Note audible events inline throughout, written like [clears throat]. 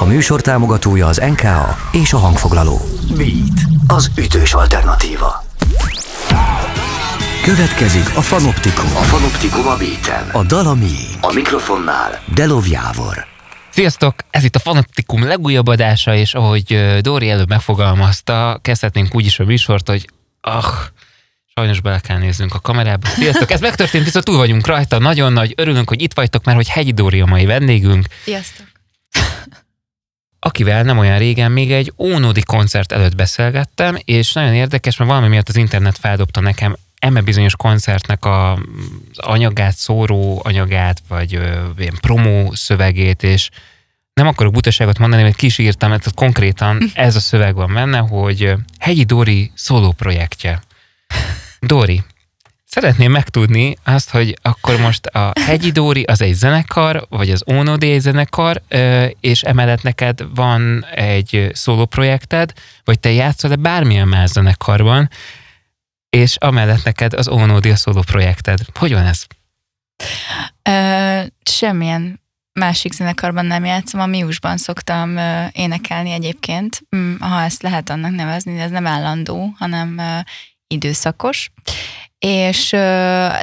A műsor támogatója az NKA és a hangfoglaló. Beat, az ütős alternatíva. Következik a Fanoptikum. A Fanoptikum a beaten. A Dalami. A mikrofonnál Delov Jávor. Sziasztok! Ez itt a Fanoptikum legújabb adása, és ahogy Dóri előbb megfogalmazta, kezdhetnénk úgy is a műsort, hogy ah, sajnos bele kell néznünk a kamerába. Sziasztok! Ez megtörtént, viszont túl vagyunk rajta. Nagyon nagy, örülünk, hogy itt vagytok, mert hogy Hegyi Dóri a mai vendégünk. Sziasztok! Akivel nem olyan régen még egy ónódi koncert előtt beszélgettem, és nagyon érdekes, mert valami miatt az internet feldobta nekem eme bizonyos koncertnek a, az anyagát, szóró anyagát, vagy ö, ilyen promó szövegét, és nem akarok butaságot mondani, mert kísírtam, mert konkrétan [laughs] ez a szöveg van benne, hogy Hegyi Dori szóló projektje. Dori, Szeretném megtudni azt, hogy akkor most a Hegyi Dóri az egy zenekar, vagy az Ono egy zenekar, és emellett neked van egy szóló projekted, vagy te játszol-e bármilyen más zenekarban, és amellett neked az Ono a szóló projekted. Hogy van ez? Ö, semmilyen másik zenekarban nem játszom, a Miusban szoktam ö, énekelni egyébként, mm, ha ezt lehet annak nevezni, de ez nem állandó, hanem ö, időszakos és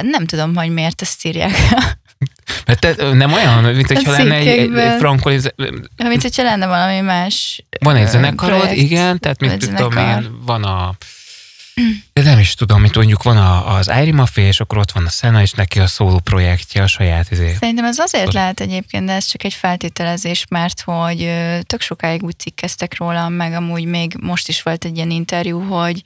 nem tudom, hogy miért ezt írják. [laughs] Mert te, nem olyan, mint hogyha lenne egy, egy frankoliz... Mint hogyha lenne valami más Van egy zenekarod, projekt, igen, tehát mint tudom én, van a de nem is tudom, mint mondjuk van a, az Airi Mafia, és akkor ott van a Szena, és neki a szóló projektje, a saját izé. Szerintem ez azért lehet egyébként, de ez csak egy feltételezés, mert hogy tök sokáig úgy cikkeztek róla, meg amúgy még most is volt egy ilyen interjú, hogy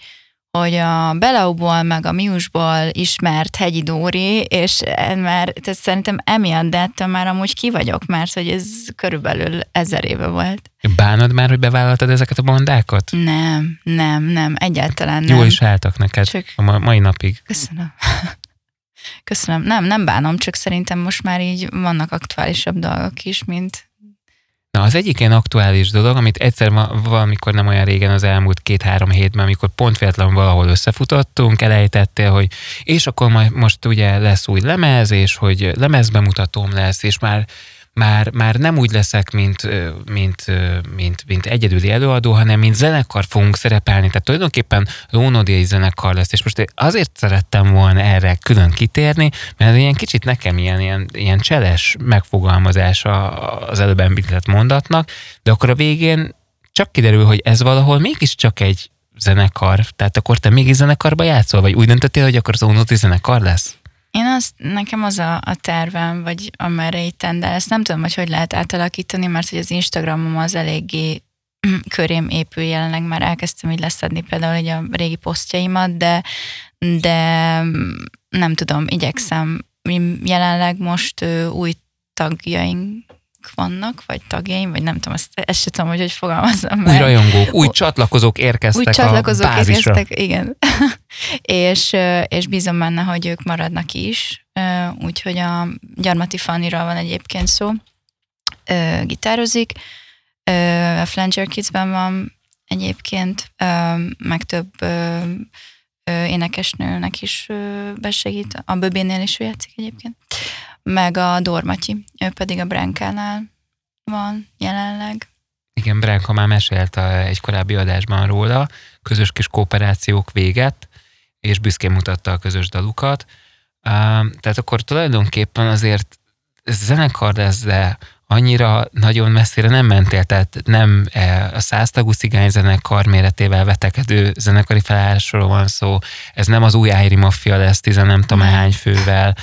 hogy a Belauból meg a Miusból ismert Hegyi Dóri, és már tehát szerintem emiatt, de ettől már amúgy ki vagyok, mert hogy ez körülbelül ezer éve volt. Bánod már, hogy bevállaltad ezeket a bandákat? Nem, nem, nem, egyáltalán nem. Jól is álltak neked csak... a mai napig. Köszönöm. [laughs] Köszönöm. Nem, nem bánom, csak szerintem most már így vannak aktuálisabb dolgok is, mint, Na, az egyik ilyen aktuális dolog, amit egyszer valamikor nem olyan régen az elmúlt két-három hétben, amikor pont véletlenül valahol összefutottunk, elejtettél, hogy és akkor majd most ugye lesz új lemez, és hogy lemezbemutatóm lesz, és már már, már nem úgy leszek, mint, mint, mint, mint egyedüli előadó, hanem mint zenekar fogunk szerepelni. Tehát tulajdonképpen Lónodiai zenekar lesz, és most azért szerettem volna erre külön kitérni, mert ilyen kicsit nekem ilyen, ilyen, ilyen cseles megfogalmazás az előbb említett mondatnak, de akkor a végén csak kiderül, hogy ez valahol mégiscsak egy zenekar, tehát akkor te mégis zenekarba játszol, vagy úgy döntöttél, hogy akkor az Ónodi zenekar lesz? Én azt, nekem az a, a tervem, vagy amerre itt de ezt nem tudom, hogy hogy lehet átalakítani, mert hogy az Instagramom az eléggé körém épül jelenleg, már elkezdtem így leszedni például így a régi posztjaimat, de, de nem tudom, igyekszem. Jelenleg most új tagjaink vannak, vagy tagjaim, vagy nem tudom, ezt, ezt sem tudom, hogy hogy fogalmazom meg. Új rajongók, új csatlakozók érkeztek új csatlakozók a bázisra. érkeztek, igen. [laughs] és, és bízom benne, hogy ők maradnak is. Úgyhogy a Gyarmati Fanniról van egyébként szó. Gitározik, a Flanger Kids-ben van egyébként, meg több énekesnőnek is besegít, a Böbénél is ő játszik egyébként meg a Dormatyi, ő pedig a Brankánál van jelenleg. Igen, Bránka már mesélt egy korábbi adásban róla, közös kis kooperációk véget, és büszkén mutatta a közös dalukat. Tehát akkor tulajdonképpen azért ez zenekar lesz, de annyira nagyon messzire nem mentél, tehát nem e, a száztagú zenekar méretével vetekedő zenekari felállásról van szó, ez nem az új Ájri Mafia lesz, tizen nem tudom hány fővel,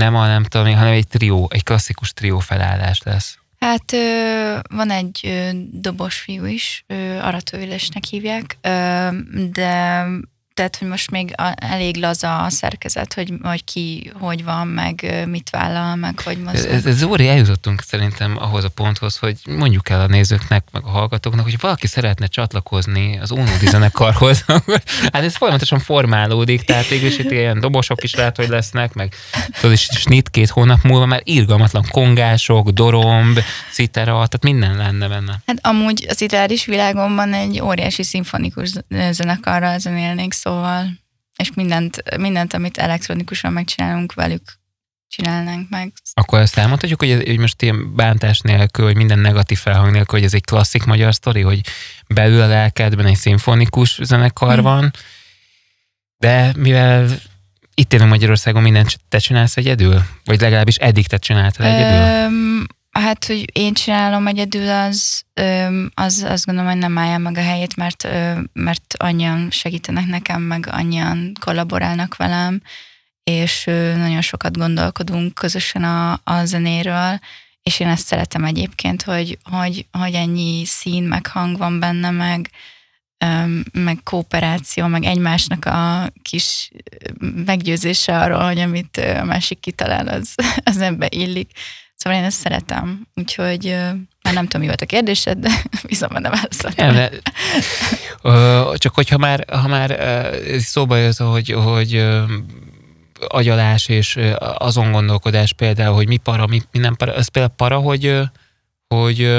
nem a nem tudom, hanem egy trió, egy klasszikus trió felállás lesz. Hát van egy dobos fiú is, Aratővilesnek hívják, de tehát, hogy most még elég laza a szerkezet, hogy, hogy ki hogy van, meg mit vállal, meg hogy mozog. Ez, ez óri eljutottunk szerintem ahhoz a ponthoz, hogy mondjuk el a nézőknek, meg a hallgatóknak, hogy valaki szeretne csatlakozni az Unódi zenekarhoz, [laughs] hát ez folyamatosan formálódik, tehát végül itt ilyen dobosok is lehet, hogy lesznek, meg tudod, és snit két hónap múlva már irgalmatlan kongások, doromb, citera, tehát minden lenne benne. Hát amúgy az ideális világomban egy óriási szimfonikus zenekarral zenélnék, szóval, és mindent, mindent, amit elektronikusan megcsinálunk velük, csinálnánk meg. Akkor azt elmondhatjuk, hogy, hogy most ilyen bántás nélkül, hogy minden negatív felhang nélkül, hogy ez egy klasszik magyar sztori, hogy belül a lelkedben egy szimfonikus zenekar hmm. van, de mivel itt élünk Magyarországon, mindent te csinálsz egyedül? Vagy legalábbis eddig te csináltad egyedül? Öm, hát, hogy én csinálom egyedül, az, az azt gondolom, hogy nem állja meg a helyét, mert, mert annyian segítenek nekem, meg annyian kollaborálnak velem, és nagyon sokat gondolkodunk közösen a, a zenéről, és én ezt szeretem egyébként, hogy, hogy, hogy ennyi szín, meg hang van benne, meg, meg kooperáció, meg egymásnak a kis meggyőzése arról, hogy amit a másik kitalál, az, az ebbe illik. Szóval én ezt szeretem, úgyhogy már nem tudom, mi volt a kérdésed, de [laughs] bízom benne válaszoltam. Nem, csak hogyha már, ha már szóba jött, hogy, hogy agyalás és azon gondolkodás például, hogy mi para, mi, mi nem para, az például para, hogy, hogy,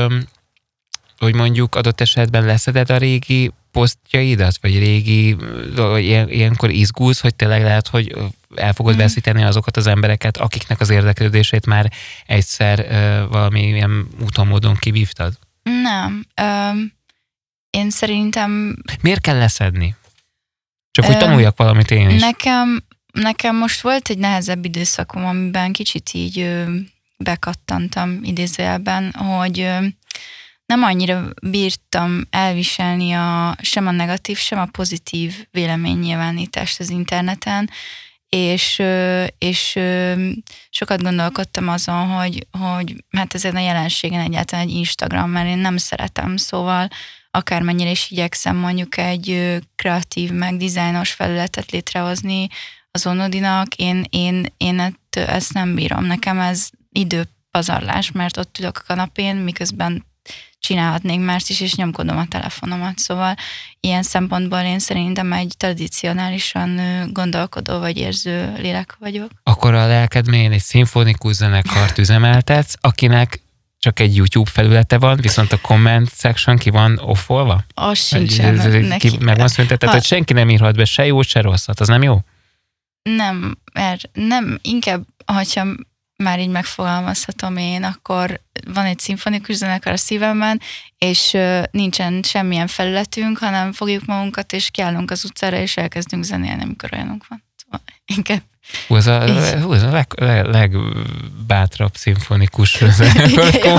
hogy mondjuk adott esetben leszeded a régi posztjaidat, vagy régi, vagy ilyen, ilyenkor izgulsz, hogy tényleg lehet, hogy el fogod mm. veszíteni azokat az embereket, akiknek az érdeklődését már egyszer uh, valami ilyen úton módon kivívtad? Nem. Um, én szerintem... Miért kell leszedni? Csak hogy tanuljak valamit én is. Nekem, nekem most volt egy nehezebb időszakom, amiben kicsit így ö, bekattantam idézőjelben, hogy ö, nem annyira bírtam elviselni a, sem a negatív, sem a pozitív véleménynyilvánítást az interneten, és, és sokat gondolkodtam azon, hogy, hogy hát ezen a jelenségen egyáltalán egy Instagram, mert én nem szeretem, szóval akármennyire is igyekszem mondjuk egy kreatív, meg dizájnos felületet létrehozni az Onodinak, én, én, én ezt nem bírom. Nekem ez időpazarlás, mert ott ülök a kanapén, miközben csinálhatnék mást is, és nyomkodom a telefonomat. Szóval ilyen szempontból én szerintem egy tradicionálisan gondolkodó vagy érző lélek vagyok. Akkor a lelked mélyén egy szimfonikus zenekart üzemeltetsz, akinek csak egy YouTube felülete van, viszont a comment section ki van offolva? Az ki, meg van szüntetett, ha... hogy senki nem írhat be se jót, se rosszat, az nem jó? Nem, mert nem, inkább, hogyha már így megfogalmazhatom én, akkor van egy szimfonikus zenekar a szívemben, és nincsen semmilyen felületünk, hanem fogjuk magunkat, és kiállunk az utcára, és elkezdünk zenélni, amikor olyanunk van. Szóval inkább Hú, ez a, hú, ez a leg, leg, legbátrabb szimfonikus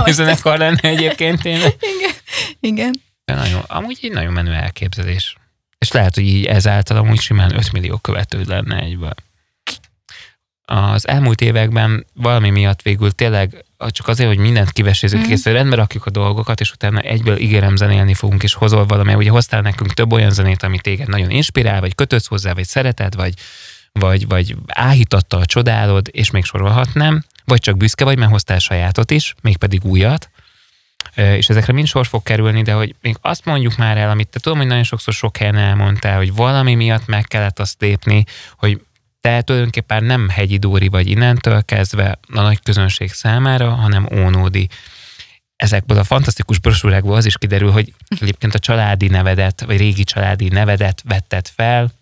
zenekar lenne egyébként én. Igen. Igen. De nagyon, amúgy egy nagyon menő elképzelés. És lehet, hogy így ezáltal amúgy simán 5 millió követőd lenne egyben az elmúlt években valami miatt végül tényleg csak azért, hogy mindent kivesézzük, mm. kész, hogy rendben rakjuk a dolgokat, és utána egyből ígérem zenélni fogunk, és hozol valami, ugye hoztál nekünk több olyan zenét, amit téged nagyon inspirál, vagy kötődsz hozzá, vagy szereted, vagy, vagy, vagy áhítattal csodálod, és még sorolhatnám, vagy csak büszke vagy, mert hoztál sajátot is, mégpedig újat, és ezekre mind sor fog kerülni, de hogy még azt mondjuk már el, amit te tudom, hogy nagyon sokszor sok helyen elmondtál, hogy valami miatt meg kellett azt lépni, hogy te tulajdonképpen nem Hegyi Dóri vagy innentől kezdve a nagy közönség számára, hanem Ónódi. Ezekből a fantasztikus brosúrákból az is kiderül, hogy egyébként a családi nevedet, vagy régi családi nevedet vetted fel,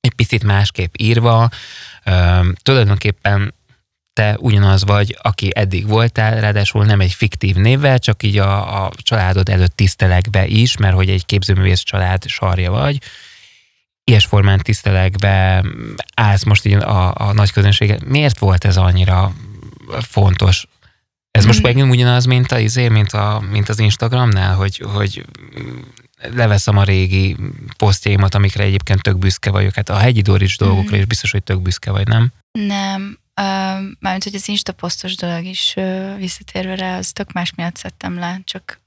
egy picit másképp írva, tulajdonképpen te ugyanaz vagy, aki eddig voltál, ráadásul nem egy fiktív névvel, csak így a, a családod előtt tisztelekbe is, mert hogy egy képzőművész család sarja vagy, ilyes formán tisztelekbe állsz most így a, a nagy közönséget. Miért volt ez annyira fontos? Ez most hmm. megint ugyanaz, mint, a, izé, mint, a, mint az Instagramnál, hogy, hogy leveszem a régi posztjaimat, amikre egyébként tök büszke vagyok. Hát a hegyi Doris dolgokra mm. is biztos, hogy tök büszke vagy, nem? Nem. Uh, mármint, hogy az Insta posztos dolog is uh, visszatérve rá, az tök más miatt szedtem le, csak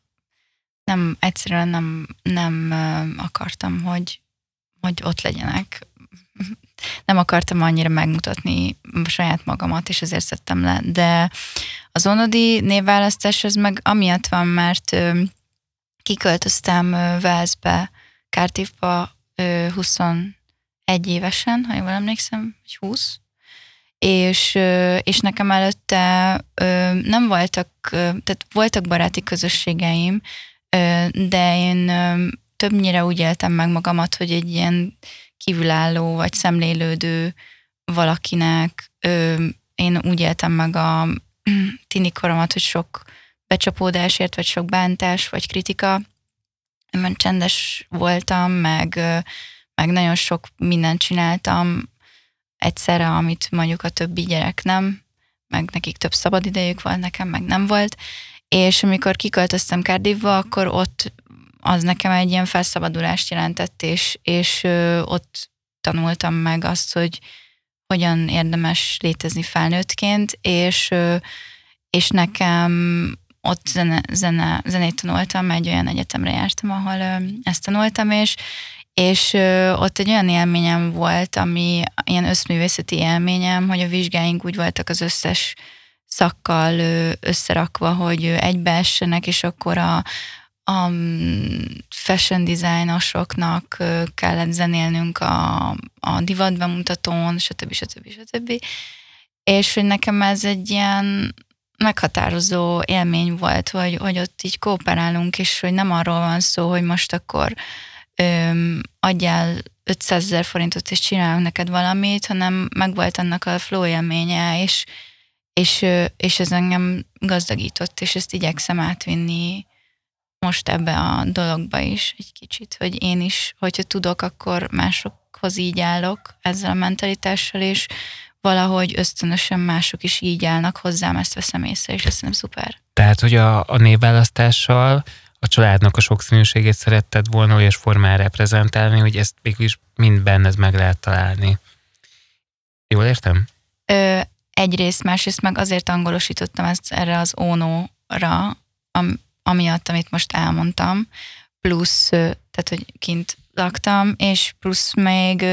nem, egyszerűen nem, nem uh, akartam, hogy hogy ott legyenek. Nem akartam annyira megmutatni saját magamat, és ezért szedtem le. De az Onodi névválasztás az meg amiatt van, mert kiköltöztem Velszbe, Kártívba 21 évesen, ha jól emlékszem, vagy 20, és, és nekem előtte nem voltak, tehát voltak baráti közösségeim, de én többnyire úgy éltem meg magamat, hogy egy ilyen kívülálló vagy szemlélődő valakinek ö, én úgy éltem meg a [clears throat] tini koromat, hogy sok becsapódásért, vagy sok bántás, vagy kritika. Én csendes voltam, meg, meg nagyon sok mindent csináltam egyszerre, amit mondjuk a többi gyerek nem, meg nekik több szabad idejük volt, nekem meg nem volt. És amikor kiköltöztem Cardiffba, akkor ott az nekem egy ilyen felszabadulást jelentett, és, és ö, ott tanultam meg azt, hogy hogyan érdemes létezni felnőttként, és, ö, és nekem ott zene, zene, zenét tanultam, egy olyan egyetemre jártam, ahol ö, ezt tanultam, és, és ö, ott egy olyan élményem volt, ami ilyen összművészeti élményem, hogy a vizsgáink úgy voltak az összes szakkal ö, összerakva, hogy egybeessenek, és akkor a, a mm, fashion designosoknak kellett zenélnünk a, a divat bemutatón, stb. stb. stb. És hogy nekem ez egy ilyen meghatározó élmény volt, hogy, hogy ott így kooperálunk, és hogy nem arról van szó, hogy most akkor öm, adjál 500 ezer forintot, és csinálunk neked valamit, hanem megvolt annak a flow élménye, és, és, és ez engem gazdagított, és ezt igyekszem átvinni most ebbe a dologba is egy kicsit, hogy én is, hogyha tudok, akkor másokhoz így állok ezzel a mentalitással, és valahogy ösztönösen mások is így állnak hozzám, ezt veszem észre, és ezt nem szuper. Tehát, hogy a, a névválasztással a családnak a sokszínűségét szeretted volna olyas formán reprezentálni, hogy ezt végül is mind benned meg lehet találni. Jól értem? Ö, egyrészt, másrészt meg azért angolosítottam ezt erre az ónóra, am, amiatt, amit most elmondtam, plusz, tehát, hogy kint laktam, és plusz még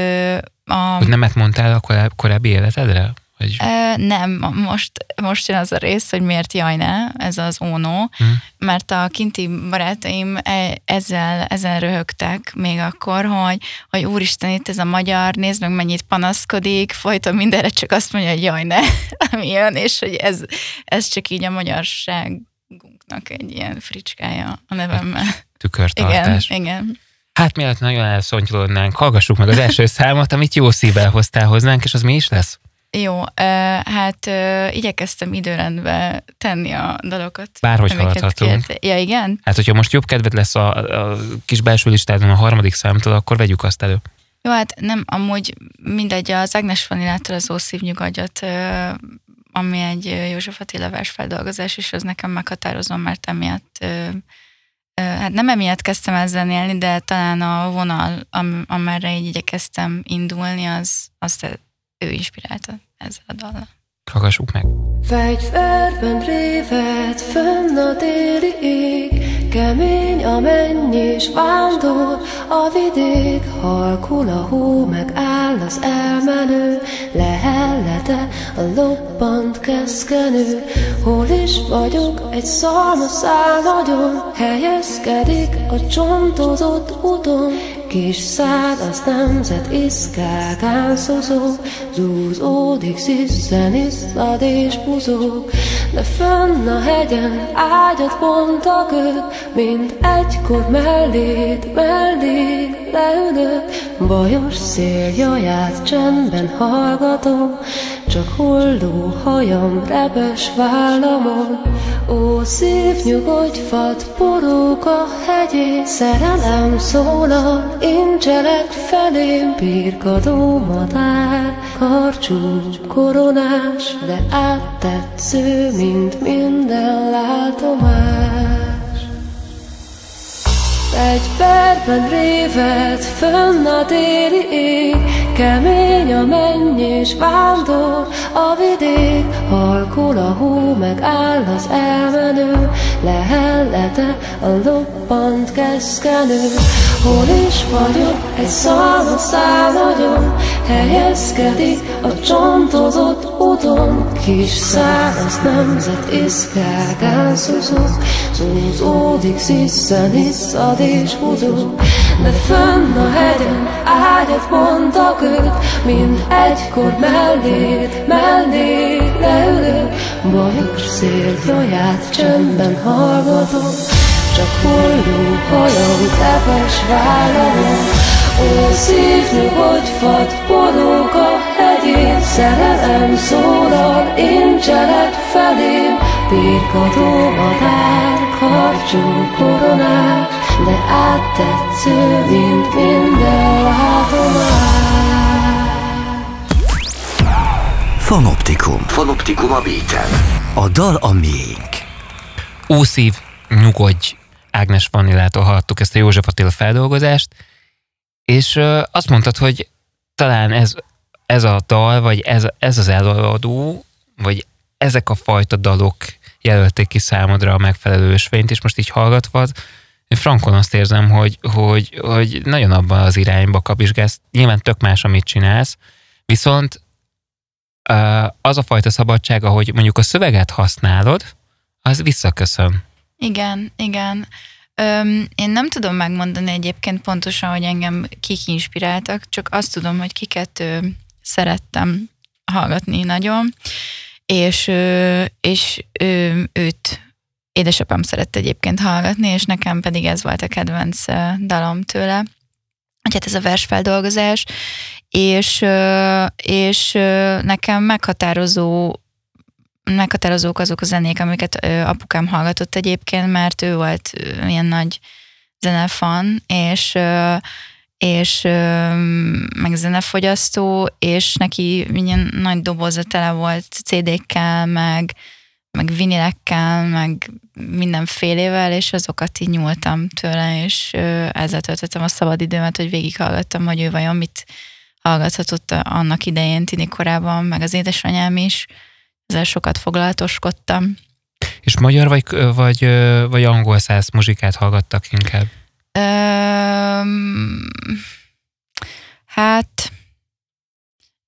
a... Hogy nemet mondtál a korábbi életedre? Vagy... E, nem, most, most jön az a rész, hogy miért jaj ne, ez az ónó, hmm. mert a kinti barátaim e, ezzel, ezzel röhögtek még akkor, hogy, hogy úristen, itt ez a magyar, nézd meg mennyit panaszkodik, folyton mindenre csak azt mondja, hogy jaj ne, [laughs] ami jön, és hogy ez, ez csak így a magyarság Nak egy ilyen fricskája a nevemmel. Tükörtartás. Igen, igen. Hát mielőtt nagyon elszontyolódnánk, hallgassuk meg az első számot, amit jó szívvel hoztál hoznánk, és az mi is lesz? Jó, hát igyekeztem időrendbe tenni a dalokat. Bárhogy haladhatunk. Ja, igen? Hát, hogyha most jobb kedved lesz a, a kis belső listádon a harmadik számtól, akkor vegyük azt elő. Jó, hát nem, amúgy mindegy, az Ágnes Vanillától az Ószív nyugadjat ami egy József Attila versfeldolgozás, és az nekem meghatározó, mert emiatt hát nem emiatt kezdtem ezzel élni, de talán a vonal, am, amerre így igyekeztem indulni, az, azt ő inspirálta ezzel a dallal. Hallgassuk meg. Fegyverben révet fönn a téli ég, kemény a mennyis vándor, a vidék halkul a hó, meg áll az elmenő, lehellete a lobbant keszkenő, hol is vagyok, egy szalmaszál nagyon, helyezkedik a csontozott úton, Kis szád az nemzet iszkákán szozog, Zúzódik, sziszen, iszlad és buzog, De fönn a hegyen ágyat bontak ők, Mint egykor mellét, mellé leülök, Bajos szél jaját csendben hallgatom, Csak holdó hajam repes vállamon, Ó, szív nyugodj, fad, porok a hegyé, Szerelem szólal, incselek felém, Birkadó madár, karcsú koronás, De áttetsző, mint minden látomás. Egy perben révet fönn a téli ég, Kemény a menny és vándor a vidék, Halkul a hó, meg áll az elmenő, Lehellete a loppant keszkenő. Hol is vagyok, egy szalmaszál nagyon, Helyezkedik a csontozott úton, Kis száraz nemzet iszkákán szuzog, Zúzódik, sziszen, iszad és húzog, De fönn a hegyen ágyat mondtak ők, Mint egykor mellét, mellé leülök, Bajos szél jaját csendben hallgatom, csak holló hajam tepes vállamon, Ó szív, nyugodj, fad, forrók a hegyén, szerelem szólal, én cseled felém, birkadó madár, karcsú koronás, de áttetsző, mint minden látomás. Fanoptikum. Fanoptikum a beaten. A dal a miénk. Ószív, nyugodj, Ágnes Vanillától hallottuk ezt a József Attila feldolgozást, és azt mondtad, hogy talán ez, ez a dal, vagy ez, ez az előadó, vagy ezek a fajta dalok jelölték ki számodra a megfelelő ösvényt, és most így hallgatva, én frankon azt érzem, hogy, hogy, hogy nagyon abban az irányba kapizsgálsz. Nyilván tök más, amit csinálsz, viszont az a fajta szabadság, ahogy mondjuk a szöveget használod, az visszaköszön. Igen, igen. Öm, én nem tudom megmondani egyébként pontosan, hogy engem kik inspiráltak, csak azt tudom, hogy kiket ö, szerettem hallgatni nagyon, és, ö, és ö, őt édesapám szerette egyébként hallgatni, és nekem pedig ez volt a kedvenc dalom tőle. Hát ez a versfeldolgozás, és, és nekem meghatározó meghatározók azok a zenék, amiket apukám hallgatott egyébként, mert ő volt ilyen nagy zenefan, és és meg zenefogyasztó, és neki ilyen nagy doboza tele volt CD-kkel, meg, meg vinilekkel, meg mindenfélével, és azokat így nyúltam tőle, és ezzel töltöttem a szabadidőmet, hogy végighallgattam, hogy ő vajon mit hallgathatott annak idején, tini korában, meg az édesanyám is, ezzel sokat foglalatoskodtam. És magyar vagy, vagy, vagy angol száz muzsikát hallgattak inkább? Öm, hát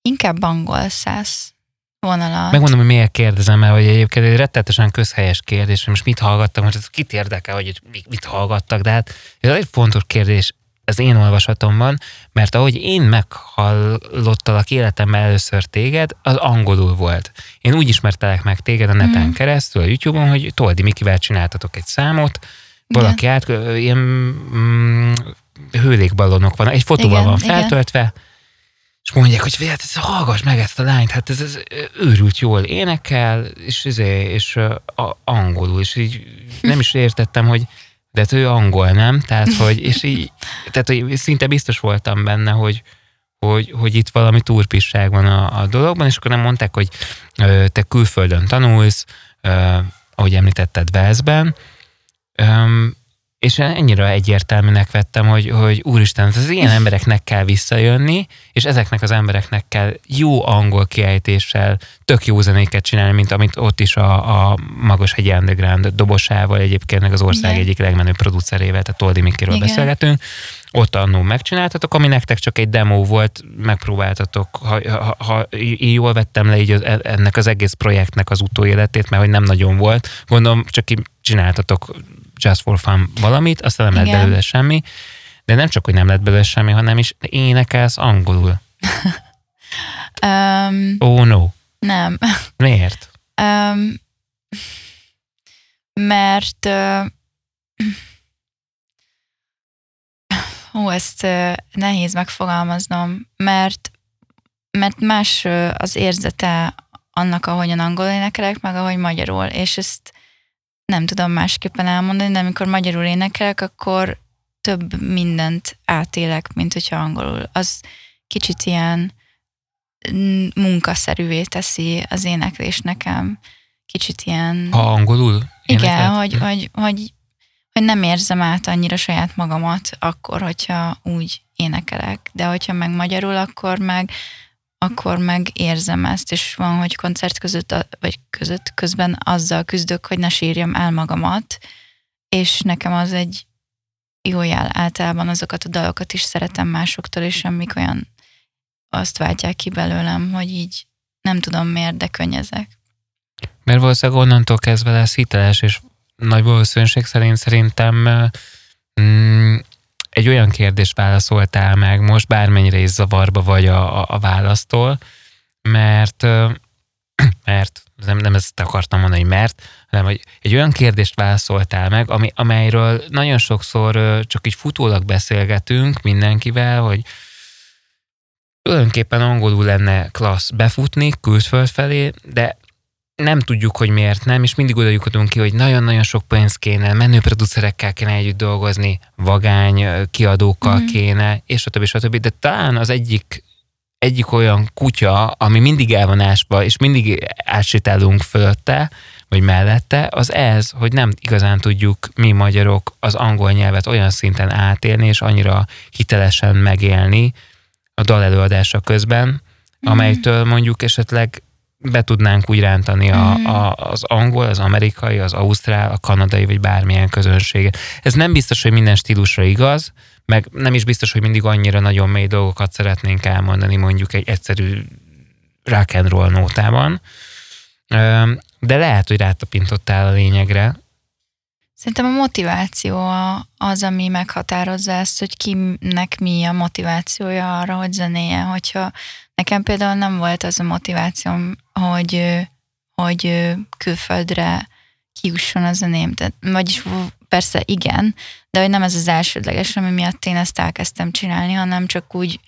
inkább angol száz vonalat. Megmondom, hogy miért kérdezem, mert hogy egyébként egy rettetesen közhelyes kérdés, hogy most mit hallgattam, hogy kit érdekel, hogy mit hallgattak, de hát ez egy fontos kérdés az én olvasatomban, mert ahogy én meghallottalak életemben először téged, az angolul volt. Én úgy ismertelek meg téged a neten mm. keresztül, a YouTube-on, hogy Toldi Mikivel csináltatok egy számot, valaki Igen. át, ilyen mm, hőlékballonok van, egy fotóval Igen, van feltöltve, Igen. és mondják, hogy hát ez, hallgass meg ezt a lányt, hát ez, ez őrült jól énekel, és, és, és a, angolul, és így nem is értettem, hogy de hát ő angol, nem? Tehát, hogy, és így, tehát, hogy szinte biztos voltam benne, hogy, hogy, hogy itt valami turpisság van a, a dologban, és akkor nem mondták, hogy ö, te külföldön tanulsz, ö, ahogy említetted Velszben, és ennyire egyértelműnek vettem, hogy, hogy úristen, az ilyen embereknek kell visszajönni, és ezeknek az embereknek kell jó angol kiejtéssel tök jó zenéket csinálni, mint amit ott is a, a Magos Hegyi Underground dobosával egyébként meg az ország Igen. egyik legmenőbb producerével, tehát Toldi Mikiről Igen. beszélgetünk. Ott annó megcsináltatok, ami nektek csak egy demo volt, megpróbáltatok, ha, ha, ha én jól vettem le így e, ennek az egész projektnek az utóéletét, mert hogy nem nagyon volt. Gondolom, csak csináltatok just for fun valamit, aztán nem Igen. lett belőle semmi, de nem csak, hogy nem lett belőle semmi, hanem is énekelsz angolul. [laughs] um, oh no. Nem. [laughs] Miért? Um, mert uh, hú, ezt uh, nehéz megfogalmaznom, mert mert más az érzete annak, ahogyan angol énekelek, meg ahogy magyarul, és ezt nem tudom másképpen elmondani, de amikor magyarul énekelek, akkor több mindent átélek, mint hogyha angolul. Az kicsit ilyen munkaszerűvé teszi az éneklés nekem. Kicsit ilyen... Ha angolul Igen, hogy, hogy, hogy, hogy nem érzem át annyira saját magamat akkor, hogyha úgy énekelek. De hogyha meg magyarul, akkor meg akkor meg érzem ezt, és van, hogy koncert között, vagy között, közben azzal küzdök, hogy ne sírjam el magamat, és nekem az egy jó jel. Általában azokat a dalokat is szeretem másoktól, és amik olyan azt váltják ki belőlem, hogy így nem tudom miért, de könnyezek. Mert valószínűleg onnantól kezdve lesz hiteles, és nagy valószínűség szerint szerintem mm, egy olyan kérdést válaszoltál meg most, bármennyire is zavarba vagy a, a, a választól, mert [clears throat] mert nem, nem ezt akartam mondani, mert, hanem hogy egy olyan kérdést válaszoltál meg, ami, amelyről nagyon sokszor csak így futólag beszélgetünk mindenkivel, hogy tulajdonképpen angolul lenne klassz befutni külföld felé, de nem tudjuk, hogy miért nem, és mindig oda lyukadunk ki, hogy nagyon-nagyon sok pénz kéne, menő producerekkel kéne együtt dolgozni, vagány kiadókkal mm. kéne, és stb. stb. De talán az egyik egyik olyan kutya, ami mindig el van ásva, és mindig átsétálunk fölötte, vagy mellette, az ez, hogy nem igazán tudjuk mi magyarok az angol nyelvet olyan szinten átélni, és annyira hitelesen megélni a dal előadása közben, mm. amelytől mondjuk esetleg be tudnánk úgy rántani a, mm. a, az angol, az amerikai, az ausztrál, a kanadai, vagy bármilyen közönséget. Ez nem biztos, hogy minden stílusra igaz, meg nem is biztos, hogy mindig annyira nagyon mély dolgokat szeretnénk elmondani mondjuk egy egyszerű rock and roll nótában, de lehet, hogy rátapintottál a lényegre. Szerintem a motiváció az, ami meghatározza ezt, hogy kinek mi a motivációja arra, hogy zenéje. Hogyha nekem például nem volt az a motivációm, hogy, hogy külföldre kiusson a zeném. Tehát, vagyis persze igen, de hogy nem ez az elsődleges, ami miatt én ezt elkezdtem csinálni, hanem csak úgy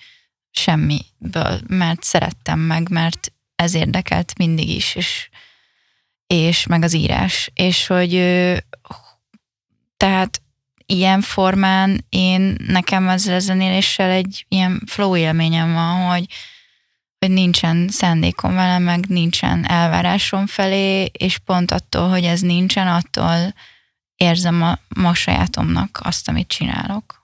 semmiből, mert szerettem meg, mert ez érdekelt mindig is, és, és meg az írás. És hogy tehát ilyen formán én nekem ezzel a zenéléssel egy ilyen flow élményem van, hogy, hogy nincsen szándékom vele, meg nincsen elvárásom felé, és pont attól, hogy ez nincsen, attól érzem a, ma sajátomnak azt, amit csinálok.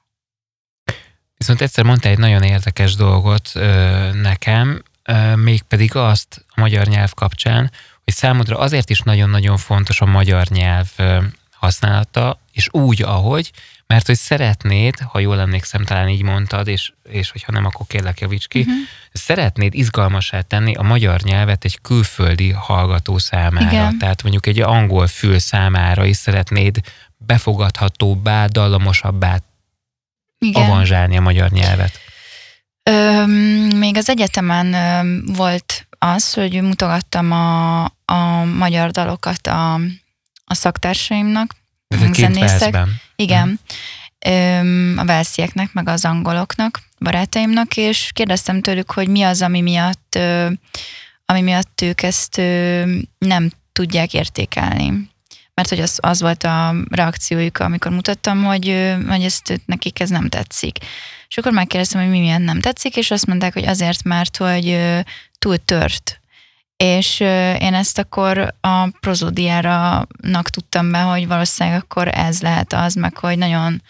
Viszont egyszer mondta egy nagyon érdekes dolgot ö, nekem, ö, mégpedig azt a magyar nyelv kapcsán, hogy számodra azért is nagyon-nagyon fontos a magyar nyelv ö, használata, és úgy, ahogy, mert hogy szeretnéd, ha jól emlékszem, talán így mondtad, és, és hogyha nem, akkor kérlek javíts ki, uh-huh. szeretnéd izgalmasá tenni a magyar nyelvet egy külföldi hallgató számára. Igen. Tehát mondjuk egy angol fül számára is szeretnéd befogadhatóbbá, dallamosabbá Igen. avanzsálni a magyar nyelvet. Ö, még az egyetemen ö, volt az, hogy mutogattam a, a magyar dalokat a, a szaktársaimnak, de zenészek. Igen. Hmm. A velszieknek, meg az angoloknak, barátaimnak, és kérdeztem tőlük, hogy mi az, ami miatt, ami miatt ők ezt nem tudják értékelni. Mert hogy az, az volt a reakciójuk, amikor mutattam, hogy, hogy ezt nekik ez nem tetszik. És akkor megkérdeztem, hogy mi miatt nem tetszik, és azt mondták, hogy azért, mert hogy túl tört és én ezt akkor a prozódiára-nak tudtam be, hogy valószínűleg akkor ez lehet az, meg hogy nagyon,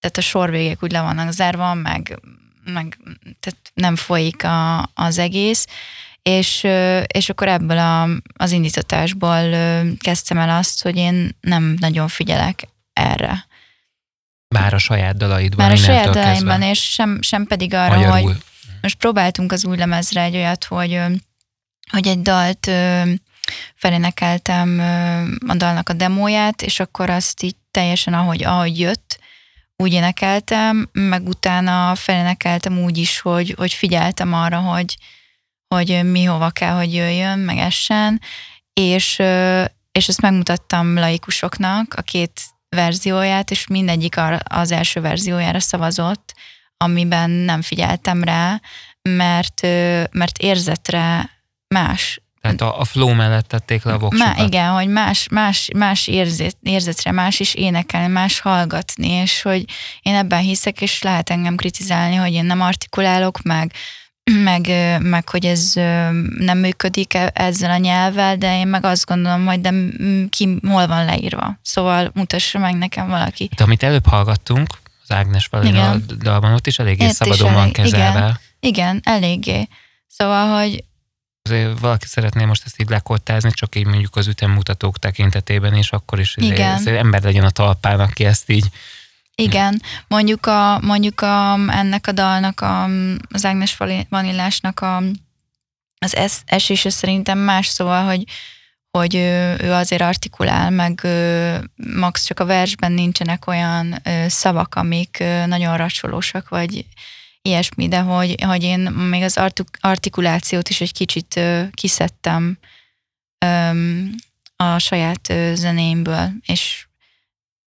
tehát a sorvégek úgy le vannak zárva, meg, meg tehát nem folyik a, az egész, és, és akkor ebből a, az indítatásból kezdtem el azt, hogy én nem nagyon figyelek erre. Már a saját dalaidban. Már a saját dalaimban, és sem, sem pedig arra, Magyarul. hogy most próbáltunk az új lemezre egy olyat, hogy hogy egy dalt ö, felénekeltem ö, a dalnak a demóját, és akkor azt így teljesen ahogy, ahogy jött, úgy énekeltem, meg utána felénekeltem úgy is, hogy, hogy figyeltem arra, hogy, hogy mi hova kell, hogy jöjjön, meg essen, és, és ezt megmutattam laikusoknak, a két verzióját, és mindegyik az első verziójára szavazott, amiben nem figyeltem rá, mert, mert érzetre más. Tehát a, a flow mellett tették le a voksokat. Má, igen, hogy más, más, más érzet, érzetre, más is énekelni, más hallgatni, és hogy én ebben hiszek, és lehet engem kritizálni, hogy én nem artikulálok, meg, meg, meg hogy ez nem működik e, ezzel a nyelvvel, de én meg azt gondolom, hogy de ki hol van leírva. Szóval mutassa meg nekem valaki. De amit előbb hallgattunk, az Ágnes Valina dalban, ott is eléggé szabadon van kezelve. Igen, igen, eléggé. Szóval, hogy valaki szeretné most ezt így lekottázni, csak így mondjuk az ütemmutatók tekintetében, és akkor is Igen. Azért ember legyen a talpán, aki ezt így igen, mondjuk, a, mondjuk a, ennek a dalnak, a, az Ágnes Vanillásnak a, az es, esése szerintem más, szóval, hogy, hogy ő, ő azért artikulál, meg max csak a versben nincsenek olyan szavak, amik nagyon racsolósak, vagy ilyesmi, de hogy, hogy én még az artikulációt is egy kicsit kiszedtem a saját zenéimből, és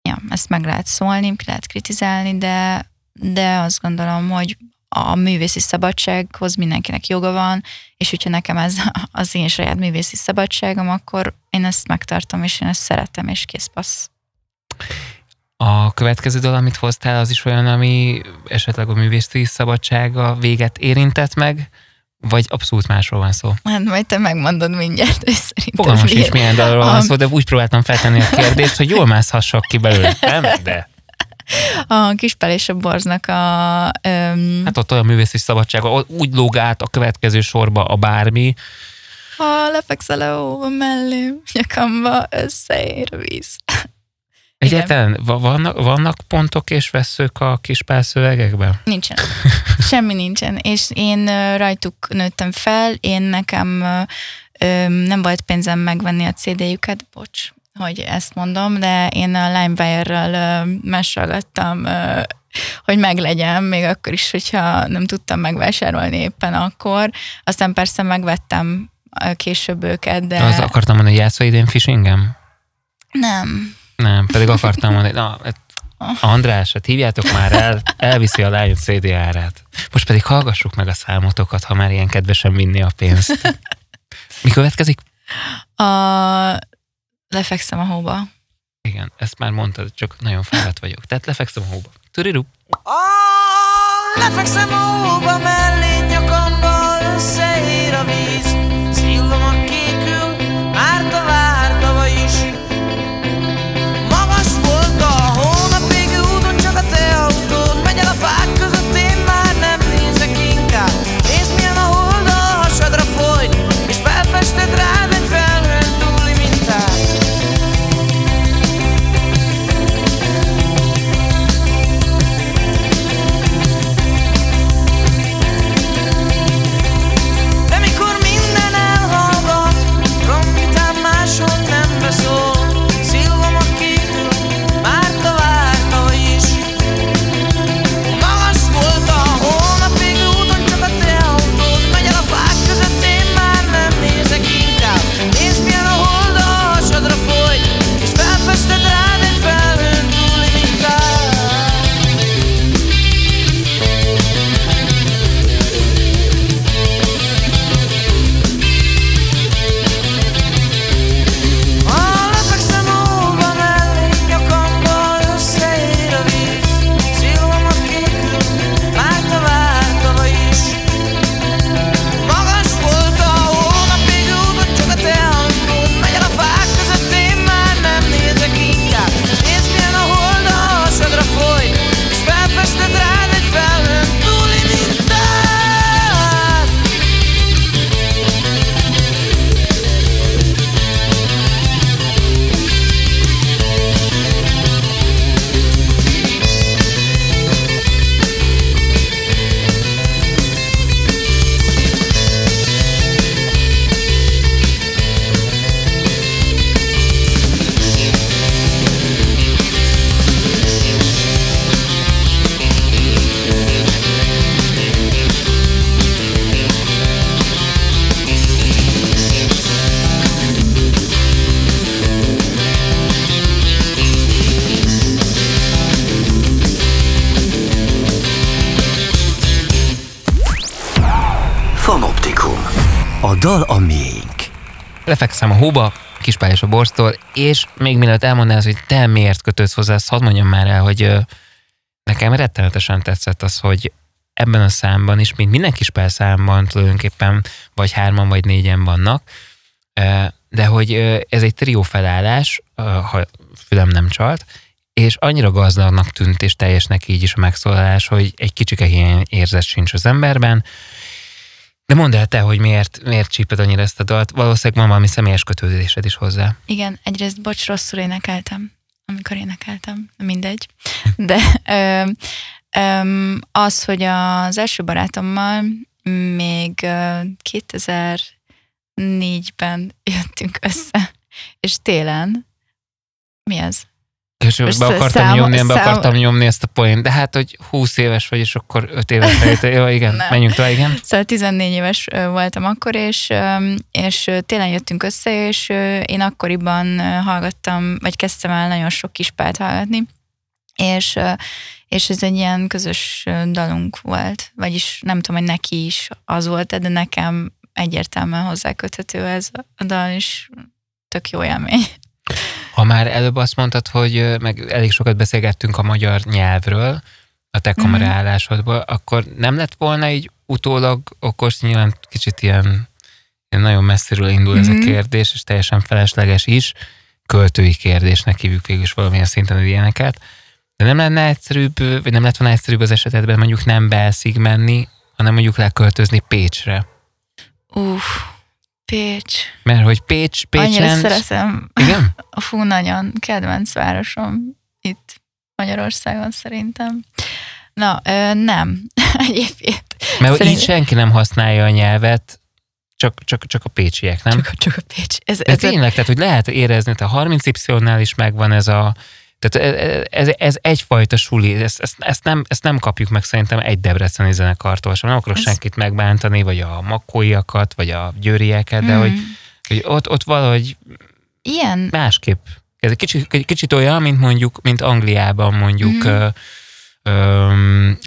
ja, ezt meg lehet szólni, ki lehet kritizálni, de, de azt gondolom, hogy a művészi szabadsághoz mindenkinek joga van, és hogyha nekem ez [laughs] az én saját művészi szabadságom, akkor én ezt megtartom, és én ezt szeretem, és kész passz. A következő dal, amit hoztál, az is olyan, ami esetleg a művészi szabadsága véget érintett meg, vagy abszolút másról van szó? Hát majd te megmondod mindjárt, hogy szerintem Fogalmam sincs, miért. milyen dalról van szó, de úgy próbáltam feltenni a kérdést, hogy jól mászhassak ki belőle, nem? De A Kispel és a Borznak a... Öm, hát ott olyan művészi szabadság, ott úgy lóg át a következő sorba a bármi, ha lefekszel a hóba mellém, nyakamba összeér a víz. Egyáltalán va- vannak, vannak pontok és veszők a kispál szövegekben? Nincsen. [laughs] Semmi nincsen. És én rajtuk nőttem fel, én nekem nem volt pénzem megvenni a CD-jüket, bocs, hogy ezt mondom, de én a LimeWire-ral másolgattam, hogy meglegyen, még akkor is, hogyha nem tudtam megvásárolni éppen akkor. Aztán persze megvettem később őket, de. Az akartam mondani, hogy játszva idén fishingem? nem. Nem, pedig akartam mondani, na, hát András, hát hívjátok már el, elviszi a lány CD árát. Most pedig hallgassuk meg a számotokat, ha már ilyen kedvesen vinni a pénzt. Mi következik? A... Lefekszem a hóba. Igen, ezt már mondtad, csak nagyon fáradt vagyok. Tehát lefekszem a hóba. Turirup. Ah, lefekszem a hóba mellé Fanoptikum. A dal a miénk. Lefekszem a hóba, kispál és a borsztól, és még mielőtt elmondanád, hogy te miért kötődsz hozzá, azt hadd mondjam már el, hogy ö, nekem rettenetesen tetszett az, hogy ebben a számban is, mint minden kispál számban tulajdonképpen vagy hárman, vagy négyen vannak, de hogy ez egy trió felállás, ha fülem nem csalt, és annyira gazdagnak tűnt, és teljesnek így is a megszólalás, hogy egy kicsike hiány érzet sincs az emberben, de mondd el te, hogy miért, miért csíped annyira ezt a dalt. Valószínűleg van valami személyes kötődésed is hozzá. Igen, egyrészt bocs, rosszul énekeltem, amikor énekeltem, mindegy. De ö, ö, az, hogy az első barátommal még ö, 2004-ben jöttünk össze, és télen, mi az? És be akartam, szám, nyomni, be szám... akartam nyomni ezt a poént, de hát, hogy 20 éves vagy, és akkor 5 éves vagy. [laughs] Jó, igen, Nem. menjünk tovább, igen. Szóval 14 éves voltam akkor, és, és télen jöttünk össze, és én akkoriban hallgattam, vagy kezdtem el nagyon sok kispált hallgatni, és, és ez egy ilyen közös dalunk volt, vagyis nem tudom, hogy neki is az volt, de nekem egyértelműen hozzáköthető ez a dal, és tök jó élmény. Ha már előbb azt mondtad, hogy meg elég sokat beszélgettünk a magyar nyelvről, a te kameraállásodból, mm-hmm. akkor nem lett volna így utólag okos, nyilván kicsit ilyen, ilyen nagyon messziről indul mm-hmm. ez a Mhm. kérdés, és teljesen felesleges is, költői kérdésnek hívjuk végül is valamilyen szinten ilyeneket, de nem lenne egyszerűbb, vagy nem lett volna egyszerűbb az esetedben mondjuk nem Belszig menni, hanem mondjuk leköltözni Pécsre. Uff, Pécs. Mert hogy Pécs, Annyira Pécsen... szeretem. Igen? [laughs] Fú, nagyon kedvenc városom itt Magyarországon szerintem. Na, ö, nem. [laughs] Egyébként. Mert hogy Szerint- így senki nem használja a nyelvet, csak, csak, csak a pécsiek, nem? Csak, csak a Pécs. Ez, De ez tényleg, tehát hogy lehet érezni, hogy a 30Y-nál is megvan ez a tehát ez, ez egyfajta suli, ezt, ezt, ezt, nem, ezt nem kapjuk meg szerintem egy debreceni zenekartól sem. Nem akarok Ez- senkit megbántani, vagy a makkóiakat, vagy a győrieket, de Mm. hogy, hogy ott, ott valahogy Ilyen, másképp. Ez egy kicsit, kicsit olyan, mint mondjuk, mint Angliában mondjuk Mhm. ö,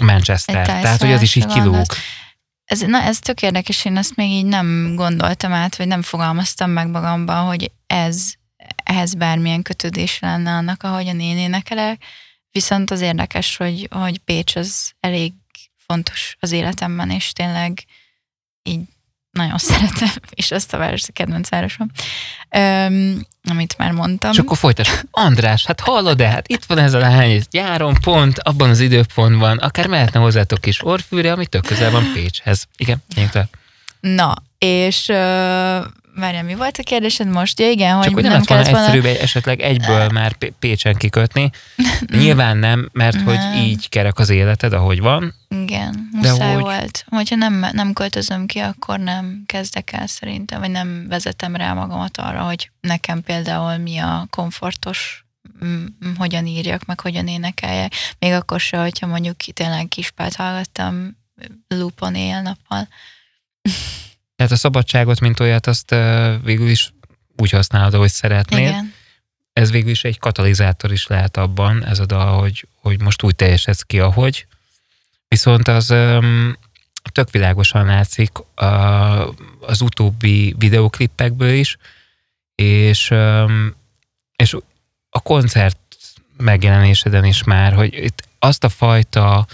Manchester. Tehát, hogy az is így kilóg. ez, na, ez tök érdekes, én azt még így nem gondoltam át, vagy nem fogalmaztam meg magamban, hogy ez ehhez bármilyen kötődés lenne annak, ahogyan én énekelek. Viszont az érdekes, hogy, hogy Pécs az elég fontos az életemben, és tényleg így nagyon [laughs] szeretem, és azt a város a kedvenc városom, Öm, amit már mondtam. És akkor folytas. András, hát hallod-e? Hát itt van ez a lány, ez nyáron pont, abban az időpontban, akár mehetne hozzátok is Orfűre, ami tök közel van Pécshez. Igen, tovább. Na, és uh, várjál, mi volt a kérdésed most? Ja, igen, Csak hogy hogy nem kellett volna... egyszerűbb egy- esetleg egyből már Pécsen kikötni. [laughs] Nyilván nem, mert hogy Nem. így kerek az életed, ahogy van. Igen, muszáj hogy- volt. Hogyha nem, nem költözöm ki, akkor nem kezdek el szerintem, vagy nem vezetem rá magamat arra, hogy nekem például mi a komfortos, hogyan írjak, meg hogyan énekeljek. Még akkor se, hogyha mondjuk tényleg kispát hallgattam loopon éjjel-nappal. [laughs] Tehát a szabadságot, mint olyat, azt végül is úgy használod, ahogy szeretnéd. Igen. ez végül is egy katalizátor is lehet abban, ez a dal, hogy, hogy most úgy teljesedsz ki, ahogy. Viszont az öm, tök világosan látszik a, az utóbbi videoklippekből is, és, öm, és a koncert megjelenéseden is már, hogy itt azt a fajta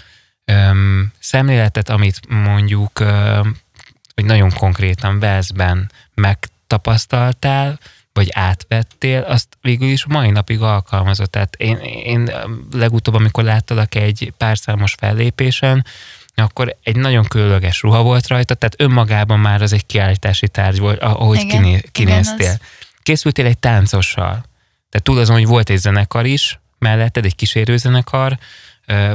öm, szemléletet, amit mondjuk, öm, hogy nagyon konkrétan Velszben megtapasztaltál, vagy átvettél, azt végül is mai napig alkalmazott. Tehát én, én legutóbb, amikor láttalak egy párszámos fellépésen, akkor egy nagyon különleges ruha volt rajta, tehát önmagában már az egy kiállítási tárgy volt, ahogy Igen, kiné, igen, kinéztél. az- Készültél egy táncossal. Tehát túl azon, hogy volt egy zenekar is, melletted egy kísérőzenekar,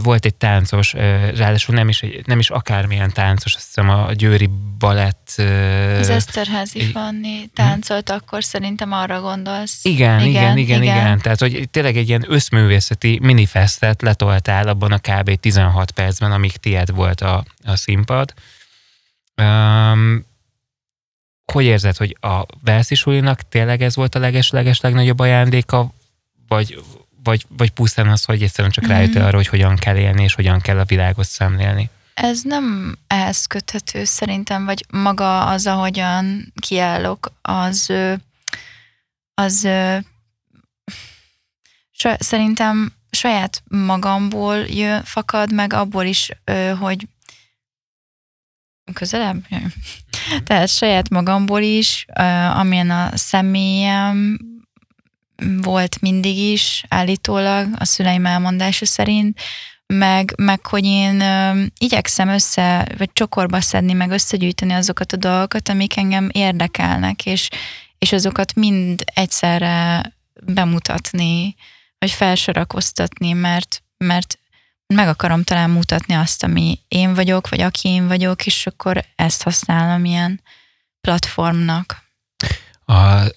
volt egy táncos, ráadásul nem is, nem is akármilyen táncos, azt hiszem a Győri Balett... Az Eszterházi Fanni táncolt, akkor szerintem arra gondolsz. igen, igen, igen, igen, igen. Tehát, hogy tényleg egy ilyen összművészeti minifestet letoltál abban a kb. 16 percben, amíg tiéd volt a, a színpad. Um, hogy érzed, hogy a Velszi tényleg ez volt a leges-leges legnagyobb ajándéka, vagy, vagy, vagy pusztán az, hogy egyszerűen csak Mhm. rájöttél arra, hogy hogyan kell élni, és hogyan kell a világot szemlélni? Ez nem ehhez köthető szerintem, vagy maga az, ahogyan kiállok, az, az szerintem saját magamból jön, fakad, meg abból is, hogy közelebb? Tehát saját magamból is, amilyen a személyem volt mindig is, állítólag, a szüleim elmondása szerint, meg, meg hogy én ö, igyekszem össze, vagy csokorba szedni, meg összegyűjteni azokat a dolgokat, amik engem érdekelnek, és, és azokat mind egyszerre bemutatni, vagy felsorakoztatni, mert, mert meg akarom talán mutatni azt, ami én vagyok, vagy aki én vagyok, és akkor ezt használom ilyen platformnak. A,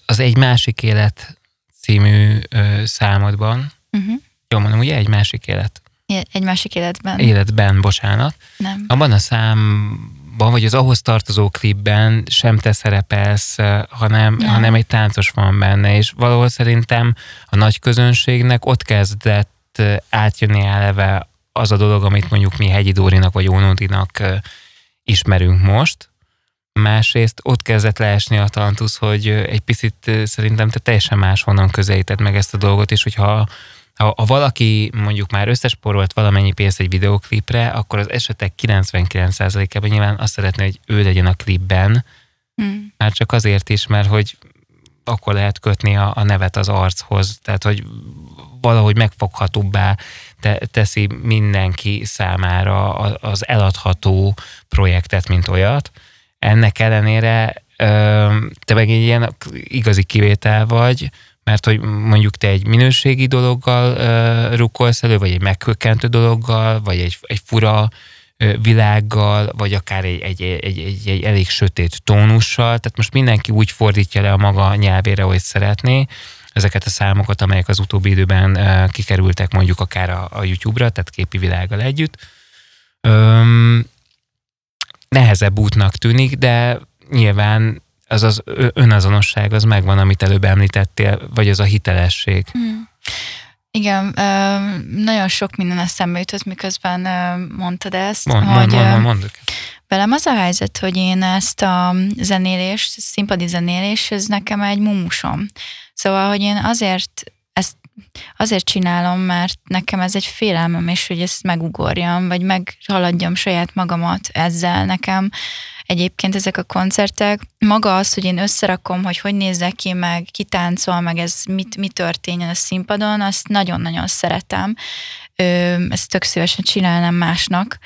az Egy másik élet című ö, számodban, Uh-huh. Jól mondom, ugye egy másik élet. Egy másik életben. Életben, bocsánat. Nem. Abban a számban, vagy az ahhoz tartozó klipben sem te szerepelsz, hanem, Nem. hanem egy táncos van benne, és valahol szerintem a nagy közönségnek ott kezdett átjönni eleve az a dolog, amit mondjuk mi Hegyi Dórinak vagy Ónódinak ö, ismerünk most. Másrészt ott kezdett leesni a tantusz, hogy egy picit szerintem te teljesen máshonnan közelíted meg ezt a dolgot, és hogyha ha, ha valaki mondjuk már összesporolt valamennyi pénzt egy videoklipre, akkor az esetek 99%-ában nyilván azt szeretné, hogy ő legyen a klipben, Hm. már csak azért is, mert hogy akkor lehet kötni a, a nevet az archoz, tehát hogy valahogy megfoghatóbbá te, teszi mindenki számára az eladható projektet, mint olyat. Ennek ellenére te meg egy ilyen igazi kivétel vagy, mert hogy mondjuk te egy minőségi dologgal ö, rukkolsz elő, vagy egy megkökkentő dologgal, vagy egy, egy fura világgal, vagy akár egy, egy, egy, egy, egy elég sötét tónussal, tehát most mindenki úgy fordítja le a maga nyelvére, hogy szeretné, ezeket a számokat, amelyek az utóbbi időben kikerültek mondjuk akár a, a YouTube-ra, tehát képi világgal együtt. Nehezebb útnak tűnik, de nyilván az az önazonosság az megvan, amit előbb említettél, vagy az a hitelesség. Hm. Igen, nagyon sok minden eszembe jutott, miközben mondtad ezt, Mond, hogy mond, mond, ö, mond, mond. velem az a helyzet, hogy én ezt a zenélést, színpadi zenélés, ez nekem egy mumusom. Szóval, hogy én azért azért csinálom, mert nekem ez egy félelmem, és hogy ezt megugorjam, vagy meghaladjam saját magamat ezzel nekem. Egyébként ezek a koncertek, maga az, hogy én összerakom, hogy hogy nézzek ki, meg ki táncol, meg ez mit, mi történjen a színpadon, azt nagyon-nagyon szeretem. Ö, ezt tök szívesen csinálnám másnak.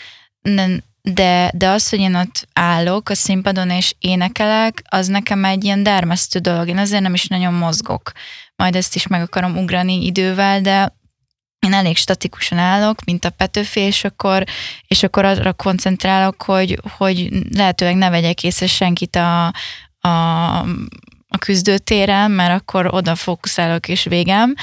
De, de az, hogy én ott állok a színpadon és énekelek, az nekem egy ilyen dermesztő dolog. Én azért nem is nagyon mozgok. Majd ezt is meg akarom ugrani idővel, de én elég statikusan állok, mint a Petőfi, és akkor, és akkor arra koncentrálok, hogy, hogy lehetőleg ne vegyek észre senkit a, a, a küzdőtéren, mert akkor oda fókuszálok, és végem.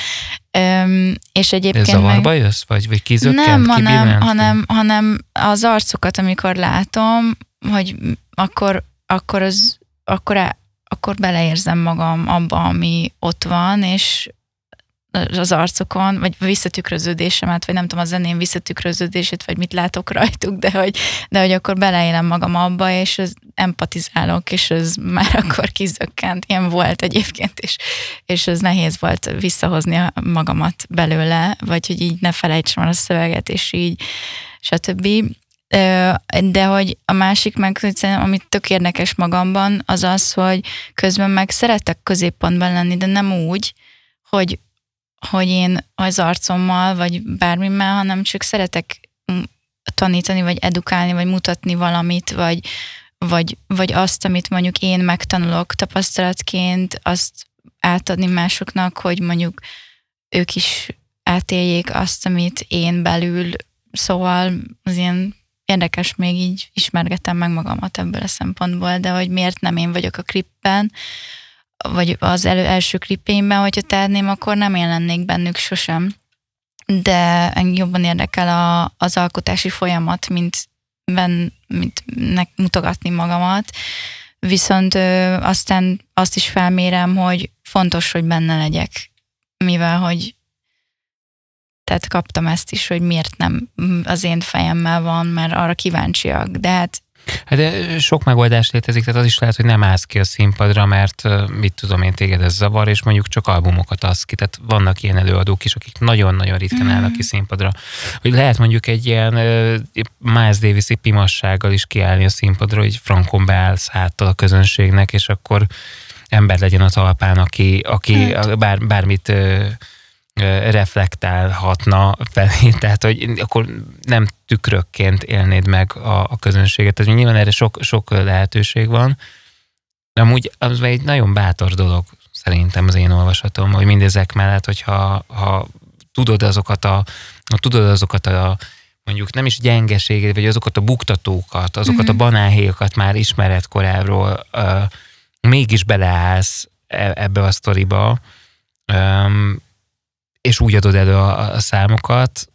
Öm, és egyébként zavarba meg... jössz, vagy, vagy kizökkent, Nem, hanem, hanem, hanem az arcokat, amikor látom, hogy akkor, akkor, az, akkor, akkor beleérzem magam abba, ami ott van, és az arcokon, vagy visszatükröződésemet, vagy nem tudom, a zenén visszatükröződését, vagy mit látok rajtuk, de hogy, de hogy akkor beleélem magam abba, és az empatizálok, és ez már [laughs] akkor kizökkent. Ilyen volt egyébként, és, és ez nehéz volt visszahozni magamat belőle, vagy hogy így ne felejtsem el a szöveget, és így stb. De hogy a másik meg, hogy amit tök érdekes magamban, az az, hogy közben meg szeretek középpontban lenni, de nem úgy, hogy, hogy én az arcommal, vagy bármimmel, hanem csak szeretek tanítani, vagy edukálni, vagy mutatni valamit, vagy, vagy, vagy azt, amit mondjuk én megtanulok tapasztalatként, azt átadni másoknak, hogy mondjuk ők is átéljék azt, amit én belül, szóval az ilyen érdekes, még így ismergetem meg magamat ebből a szempontból, de hogy miért nem én vagyok a klipben, vagy az elő, első klipémben, hogyha tehetném, akkor nem én lennék bennük sosem. De engem jobban érdekel a, az alkotási folyamat, mint, ben, mint nek, mutogatni magamat. Viszont ö, aztán azt is felmérem, hogy fontos, hogy benne legyek, mivel hogy tehát kaptam ezt is, hogy miért nem az én fejemmel van, mert arra kíváncsiak, de hát Hát de sok megoldás létezik, tehát az is lehet, hogy nem állsz ki a színpadra, mert mit tudom én, téged ez zavar, és mondjuk csak albumokat adsz ki. Tehát vannak ilyen előadók is, akik nagyon-nagyon ritkán Mm. állnak ki színpadra. Hogy lehet mondjuk egy ilyen Miles davis pimassággal is kiállni a színpadra, hogy frankon beállsz háttal a közönségnek, és akkor ember legyen a talpán, aki, aki Hát. bár, bármit reflektálhatna felé, [laughs] tehát hogy akkor nem tükrökként élnéd meg a, a közönséget. Tehát nyilván erre sok, sok lehetőség van, de amúgy az egy nagyon bátor dolog szerintem az én olvasatom, hogy mindezek mellett, hogyha ha tudod azokat a, ha tudod azokat a mondjuk nem is gyengeségét, vagy azokat a buktatókat, azokat Mhm. a banálhéjakat már ismered korábbról, ö, mégis beleállsz e- ebbe a sztoriba, öm, és úgy adod elő a, a számokat,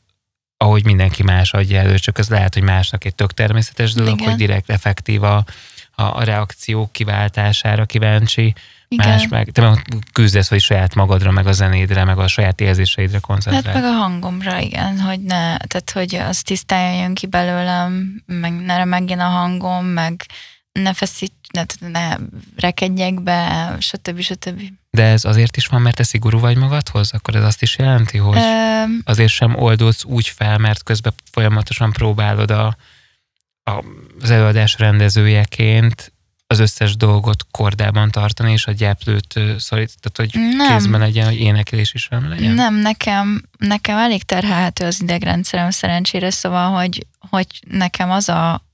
ahogy mindenki más adja elő, csak ez lehet, hogy másnak egy tök természetes dolog, Igen. hogy direkt effektív a, a, a reakciók kiváltására kíváncsi, Igen. más meg, te meg küzdesz, hogy saját magadra, meg a zenédre, meg a saját érzéseidre Hát koncentrálj. meg a hangomra, igen, hogy ne, tehát hogy az tisztán jön ki belőlem, meg ne remegjen a hangom, meg ne feszít, ne, ne rekedjek be, stb. stb. De ez azért is van, mert te szigorú vagy magadhoz? Akkor ez azt is jelenti, hogy Ö, azért sem oldódsz úgy fel, mert közben folyamatosan próbálod a, a, az előadás rendezőjeként az összes dolgot kordában tartani, és a gyáplőt ö, szorít, tehát hogy Nem. kézben legyen, hogy énekelés is velem legyen? Nem, nekem, nekem elég terhelhető az idegrendszerem szerencsére, szóval, hogy, hogy nekem az a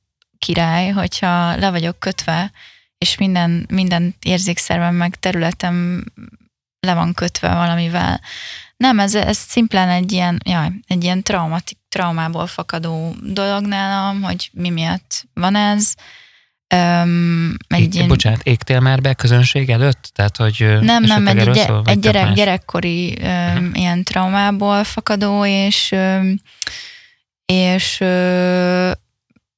király, hogyha le vagyok kötve, és minden, minden érzékszervem meg területem le van kötve valamivel. Nem, ez, ez szimplán egy ilyen, jaj, egy ilyen traumatik, traumából fakadó dolog nálam, hogy mi miatt van ez. Öm, egy Ég, ilyen, Bocsánat, égtél már be közönség előtt? Tehát, hogy nem, nem, egy, erről gy- szól, egy gyerek, más? gyerekkori öm, Mhm. ilyen traumából fakadó, és öm, és ö,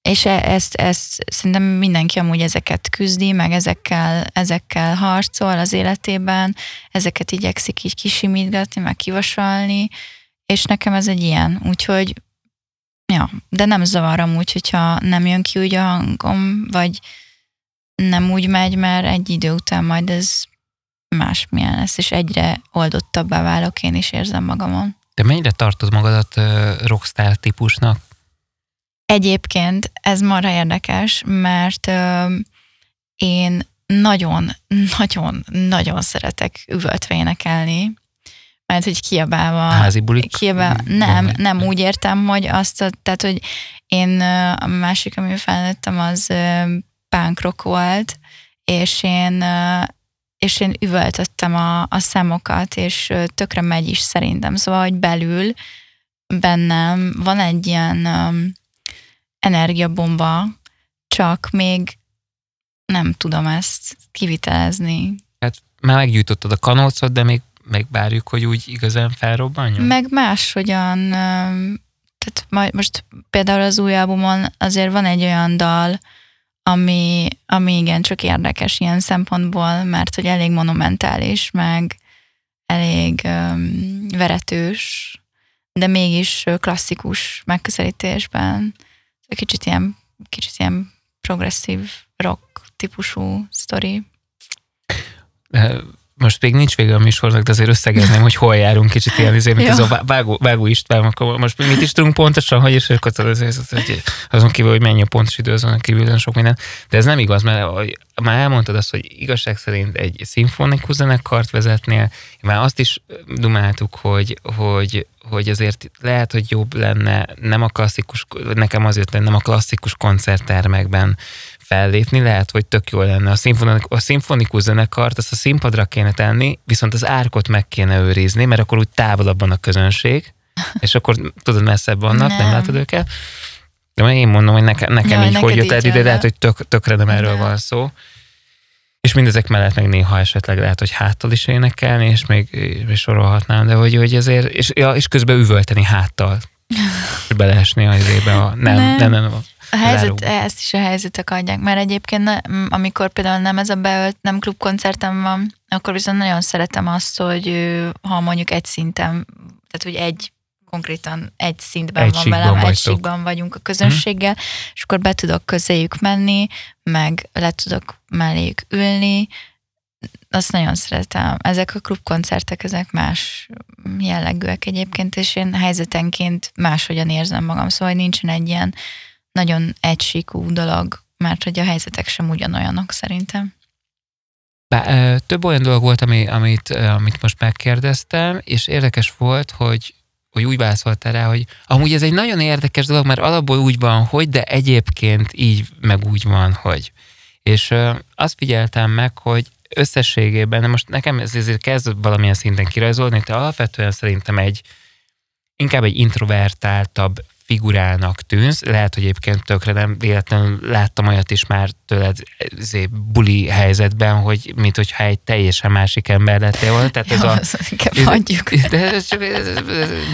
és e- ezt, ezt szerintem mindenki amúgy ezeket küzdi, meg ezekkel, ezekkel harcol az életében, ezeket igyekszik így kisimítgatni, meg kivasalni, és nekem ez egy ilyen, úgyhogy ja, de nem zavar amúgy, hogyha nem jön ki úgy a hangom, vagy nem úgy megy, mert egy idő után majd ez másmilyen lesz, és egyre oldottabbá válok, én is érzem magamon. De mennyire tartod magadat rockstar típusnak? Egyébként ez marha érdekes, mert ö, én nagyon, nagyon, nagyon szeretek üvöltve énekelni, mert hogy kiabálva... Házi bulik? Kiabál, nem, nem úgy értem, hogy azt, a, tehát, hogy én a másik, ami felnőttem, az punk volt, és én, és én üvöltöttem a, a számokat, és tökre megy is szerintem. Szóval, hogy belül bennem van egy ilyen energiabomba, csak még nem tudom ezt kivitelezni. Hát már meggyújtottad a kanócot, de még megvárjuk, hogy úgy igazán felrobbanjon? Meg máshogyan, öm, tehát majd most például az új albumon azért van egy olyan dal, ami, ami igen csak érdekes ilyen szempontból, mert hogy elég monumentális, meg elég um, veretős, de mégis klasszikus megközelítésben. Kicsit ilyen, kicsit ilyen progresszív rock típusú sztori. Most még nincs vége a műsornak, de azért összegezném, hogy hol járunk kicsit ilyen, izé, mint ez a Vá- Vágó, Vágó István, akkor most mit is tudunk pontosan, hogy is, akkor azon kívül, hogy mennyi a pontos idő, azon kívül nagyon sok minden. De ez nem igaz, mert már elmondtad azt, hogy igazság szerint egy szimfonikus zenekart vezetnél, már azt is dumáltuk, hogy, hogy, hogy azért lehet, hogy jobb lenne nem a klasszikus, nekem azért lenne nem a klasszikus koncerttermekben fellépni, lehet, hogy tök jó lenne. A, szimfonik, a szimfonikus zenekart azt a színpadra kéne tenni, viszont az árkot meg kéne őrizni, mert akkor úgy távolabb van a közönség, [laughs] és akkor tudod, messzebb vannak, nem, nem látod őket. De én mondom, hogy nekem, nekem Ja, így hogy jött el ide, de le. lehet, hogy tök, tökre nem erről Nem. van szó. És mindezek mellett meg néha esetleg lehet, hogy háttal is énekelni, és még és sorolhatnám, de hogy, hogy ezért, és, ja, és közben üvölteni háttal. [laughs] És beleesni az izébe a, nem, nem, Nem. nem, nem, A helyzet, záróba. ezt is a helyzetek adják, mert egyébként ne, amikor például nem ez a beölt, nem klubkoncertem van, akkor viszont nagyon szeretem azt, hogy ha mondjuk egy szinten, tehát hogy egy konkrétan egy szintben Egy van velem, egy vagytok. síkban vagyunk a közönséggel, és akkor be tudok közéjük menni, meg le tudok melléjük ülni, azt nagyon szeretem. Ezek a klubkoncertek, ezek más jellegűek egyébként, és én helyzetenként máshogyan érzem magam, szóval nincsen egy ilyen nagyon egysíkú dolog, mert hogy a helyzetek sem ugyanolyanok szerintem. Bá, több olyan dolog volt, ami, amit, amit most megkérdeztem, és érdekes volt, hogy, hogy úgy válaszoltál rá, hogy amúgy ez egy nagyon érdekes dolog, mert alapból úgy van, hogy, de egyébként így meg úgy van, hogy. És azt figyeltem meg, hogy összességében, de most nekem ez ezért kezd valamilyen szinten kirajzolni, te alapvetően szerintem egy inkább egy introvertáltabb figurának tűnsz, lehet, hogy egyébként tökre nem véletlenül láttam olyat is már tőled buli helyzetben, hogy mint hogyha egy teljesen másik ember lettél volna. Tehát ez Jó, a, azt inkább hagyjuk. de ez csak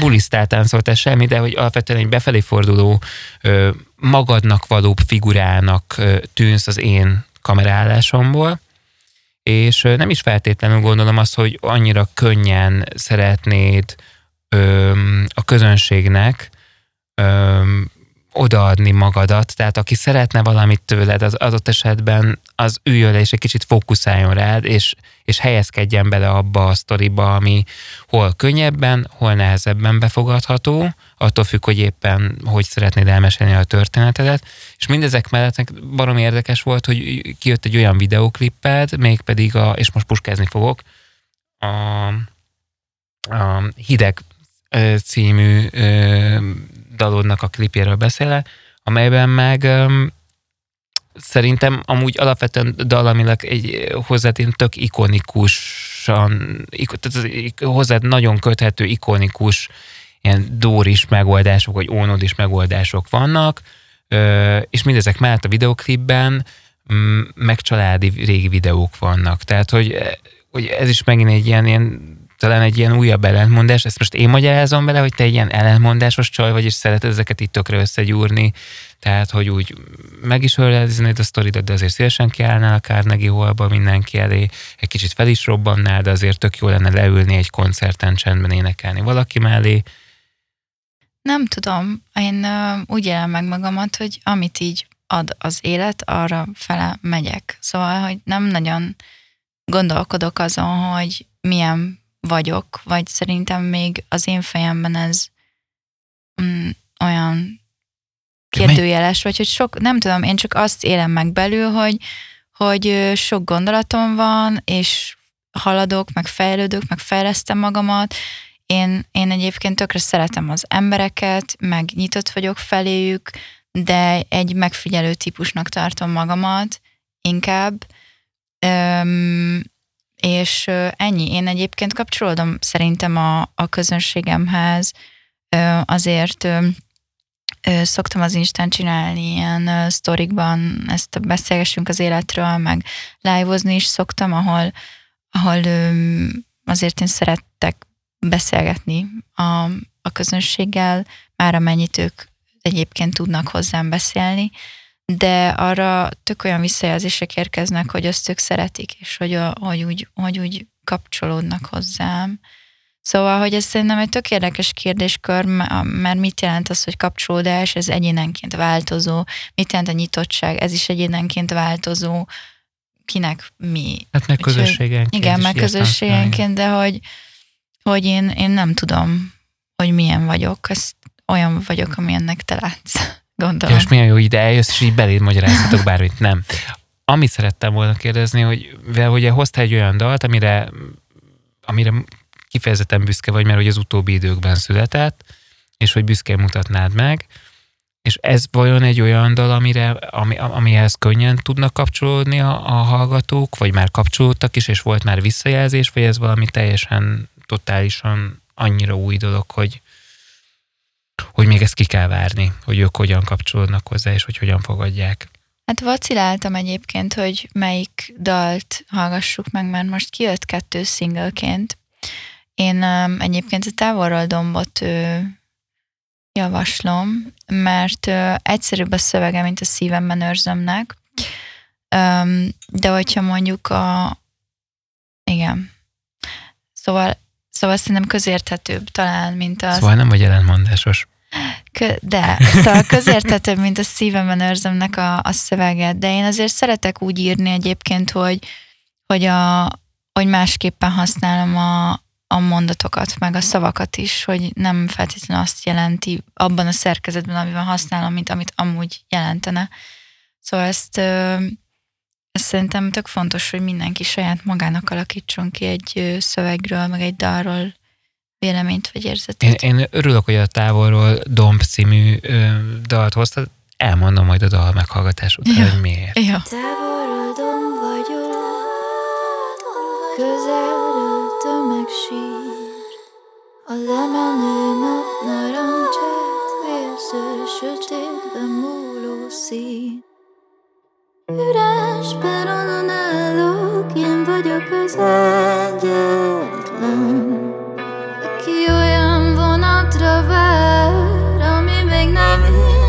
bulisztál táncoltál semmi, de hogy alapvetően egy befelé forduló, magadnak valóbb figurának tűnsz az én kamerállásomból, és nem is feltétlenül gondolom azt, hogy annyira könnyen szeretnéd a közönségnek ö, odaadni magadat, tehát aki szeretne valamit tőled, az adott esetben az üljön és egy kicsit fókuszáljon rád, és, és helyezkedjen bele abba a sztoriba, ami hol könnyebben, hol nehezebben befogadható, attól függ, hogy éppen hogy szeretnéd elmesélni a történetedet, és mindezek mellett barom érdekes volt, hogy kijött egy olyan videóklipped, mégpedig a, és most puskázni fogok, a, a Hideg című dalodnak a klipjéről beszélek, amelyben meg ö, szerintem amúgy alapvetően dalamilag egy hozzád ilyen tök ikonikusan, ik, tehát hozzád nagyon köthető ikonikus ilyen dóris megoldások, vagy ónodis megoldások vannak, és mindezek mellett a videoklipben mm, meg családi régi videók vannak. Tehát, hogy, hogy ez is megint egy ilyen, ilyen talán egy ilyen újabb ellentmondás, ezt most én magyarázom bele, hogy te egy ilyen ellentmondásos csaj vagy, és szereted ezeket itt tökre összegyúrni, tehát, hogy úgy meg is öleliznéd a sztoridat, de azért szélesen kiállnál a Carnegie Hallba mindenki elé, egy kicsit fel is robbannál, de azért tök jó lenne leülni egy koncerten csendben énekelni valaki mellé. Nem tudom, én úgy élem meg magamat, hogy amit így ad az élet, arra fele megyek. Szóval, hogy nem nagyon gondolkodok azon, hogy milyen vagyok, vagy szerintem még az én fejemben ez mm, olyan kérdőjeles, vagy hogy sok, nem tudom, én csak azt élem meg belül, hogy, hogy sok gondolatom van, és haladok, meg fejlődök, meg fejlesztem magamat. Én, én egyébként tökre szeretem az embereket, meg nyitott vagyok feléjük, de egy megfigyelő típusnak tartom magamat inkább. Öm, és ennyi. Én egyébként kapcsolódom szerintem a, a közönségemhez, azért szoktam az Instán csinálni ilyen sztorikban, ezt beszélgessünk az életről, meg live is szoktam, ahol, ahol azért én szerettek beszélgetni a, a közönséggel, már amennyit ők egyébként tudnak hozzám beszélni, de arra tök olyan visszajelzések érkeznek, hogy azt ők szeretik, és hogy, a, hogy, úgy, hogy úgy kapcsolódnak hozzám. Szóval, hogy ez szerintem egy tök érdekes kérdéskör, mert mit jelent az, hogy kapcsolódás, ez egyénenként változó, mit jelent a nyitottság, ez is egyénenként változó, kinek mi. Hát meg közösségenként. Igen, meg közösségenként, de hogy, hogy én, én nem tudom, hogy milyen vagyok, ezt olyan vagyok, amilyennek te látsz. Gondolom. És milyen jó ide eljössz, és így beléd magyarázhatok bármit. Nem. Amit szerettem volna kérdezni, hogy ugye hoztál egy olyan dalt, amire, amire kifejezetten büszke vagy, mert hogy az utóbbi időkben született, és hogy büszkén mutatnád meg, és ez vajon egy olyan dal, amire, ami, amihez könnyen tudnak kapcsolódni a, a hallgatók, vagy már kapcsolódtak is, és volt már visszajelzés, vagy ez valami teljesen, totálisan annyira új dolog, hogy, hogy még ezt ki kell várni, hogy ők hogyan kapcsolódnak hozzá, és hogy hogyan fogadják. Hát vaciláltam egyébként, hogy melyik dalt hallgassuk meg, mert most kijött kettő szingleként. Én um, egyébként a távolról dombot ö, javaslom, mert ö, egyszerűbb a szövege, mint a szívemben őrzömnek. Um, de hogyha mondjuk a... Igen. Szóval Szóval szerintem közérthetőbb talán, mint az... Szóval nem vagy ellentmondásos. De, szóval közérthetőbb, mint a szívemben őrzömnek a, a szöveget, de én azért szeretek úgy írni egyébként, hogy, hogy, a, hogy másképpen használom a, a mondatokat, meg a szavakat is, hogy nem feltétlenül azt jelenti abban a szerkezetben, amiben használom, mint amit amúgy jelentene. Szóval ezt Szerintem tök fontos, hogy mindenki saját magának alakítson ki egy szövegről, meg egy dalról véleményt vagy érzetet. Én, én örülök, hogy a távolról Domb című ö, dalt hoztad. Elmondom majd a dal meghallgatás után, ja. hogy miért. Ja. Távolról domb vagyok, közelről tömeg sír, a lemenő nap narancsát, vérző sötétbe múló szín. Üres peronon állok, én vagyok az egyetlen Aki olyan vonatra vár, ami még nem indult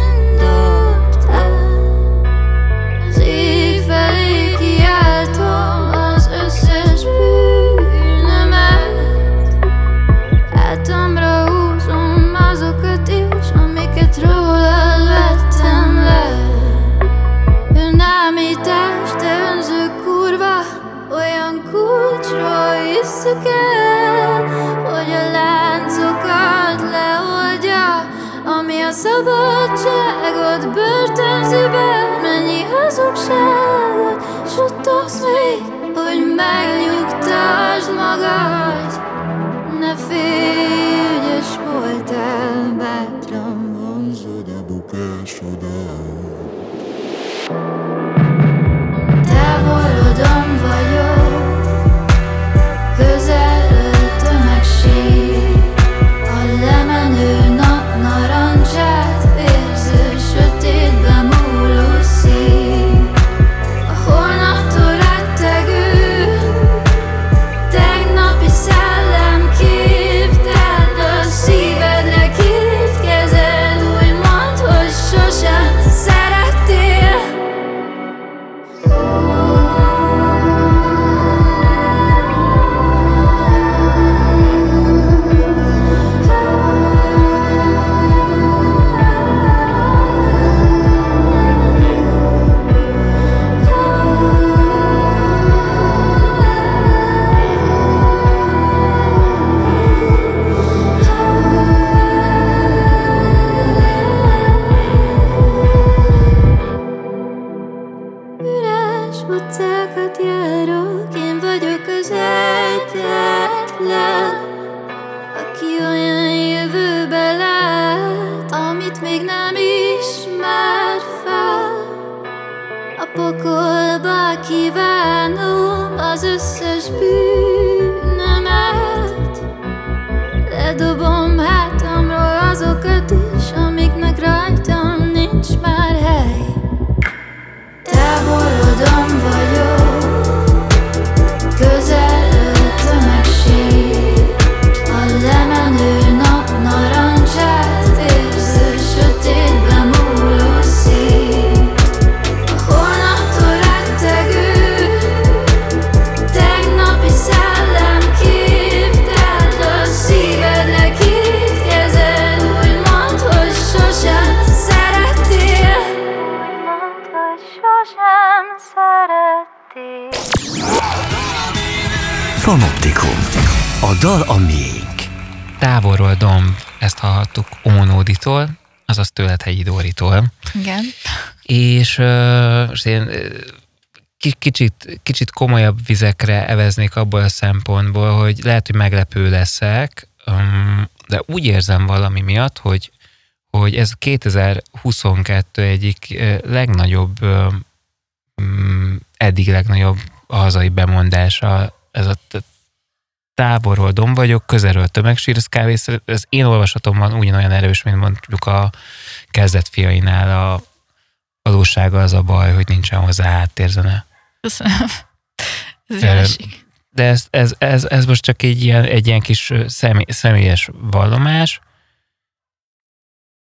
pokolba kívánom az összes bűnömet. Ledobom hátamról dal a miénk. Távolról domb, ezt hallhattuk Ónóditól, azaz tőled Hegyi Dóritól. Igen. És most én kicsit, kicsit komolyabb vizekre eveznék abból a szempontból, hogy lehet, hogy meglepő leszek, de úgy érzem valami miatt, hogy, hogy ez 2022 egyik legnagyobb, eddig legnagyobb hazai bemondása, ez a távolról dom vagyok, közelről tömegsír, ez kb. ez én olvasatomban ugyanolyan erős, mint mondjuk a kezdetfiainál a valósága az a baj, hogy nincsen hozzá háttérzene. Köszönöm. Ez jól esik. De ez, ez, ez, ez most csak egy ilyen, egy ilyen kis személy, személyes vallomás,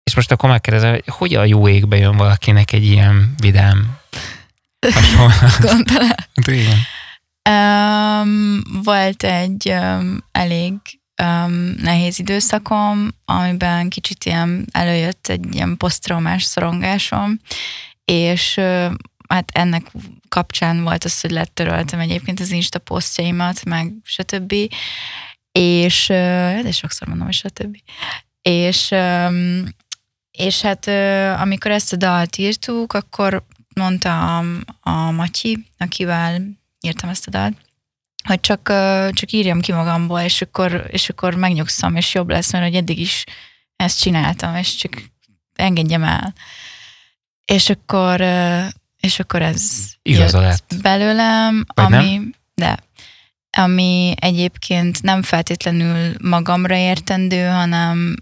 és most akkor megkérdezem, hogy hogy a jó égbe jön valakinek egy ilyen vidám [laughs] hasonlat? Gondolod? Igen. Um, volt egy um, elég um, nehéz időszakom, amiben kicsit ilyen előjött egy ilyen posztraumás szorongásom, és uh, hát ennek kapcsán volt az, hogy letöröltem egyébként az Insta posztjaimat, meg stb. És, uh, de sokszor mondom, hogy stb. És, um, és hát uh, amikor ezt a dalt írtuk, akkor mondta a, a Matyi, akivel írtam ezt a dalt, hogy csak, csak írjam ki magamból, és akkor, és akkor megnyugszom, és jobb lesz, mert hogy eddig is ezt csináltam, és csak engedjem el. És akkor, és akkor ez Igaza jött lett. belőlem, Vagy ami, de, ami egyébként nem feltétlenül magamra értendő, hanem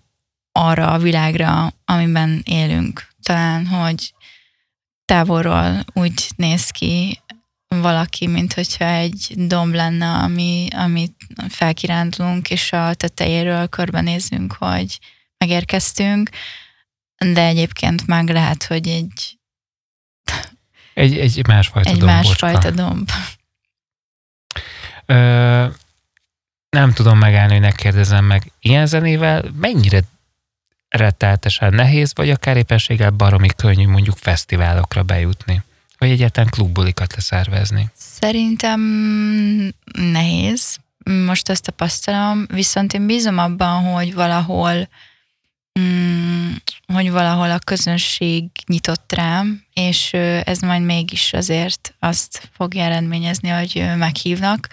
arra a világra, amiben élünk. Talán, hogy távolról úgy néz ki valaki, mint hogyha egy domb lenne, ami, amit felkirándulunk, és a tetejéről körbenézünk, hogy megérkeztünk, de egyébként meg lehet, hogy egy egy, egy másfajta egy dombocska. másfajta domb. Ö, nem tudom megállni, hogy ne kérdezem meg. Ilyen zenével mennyire retteltesen nehéz, vagy akár éppenséggel baromi könnyű mondjuk fesztiválokra bejutni? Vagy egyáltalán klubbulikat leszervezni? Szerintem nehéz. Most ezt tapasztalom, viszont én bízom abban, hogy valahol mm, hogy valahol a közönség nyitott rám, és ez majd mégis azért azt fogja eredményezni, hogy meghívnak,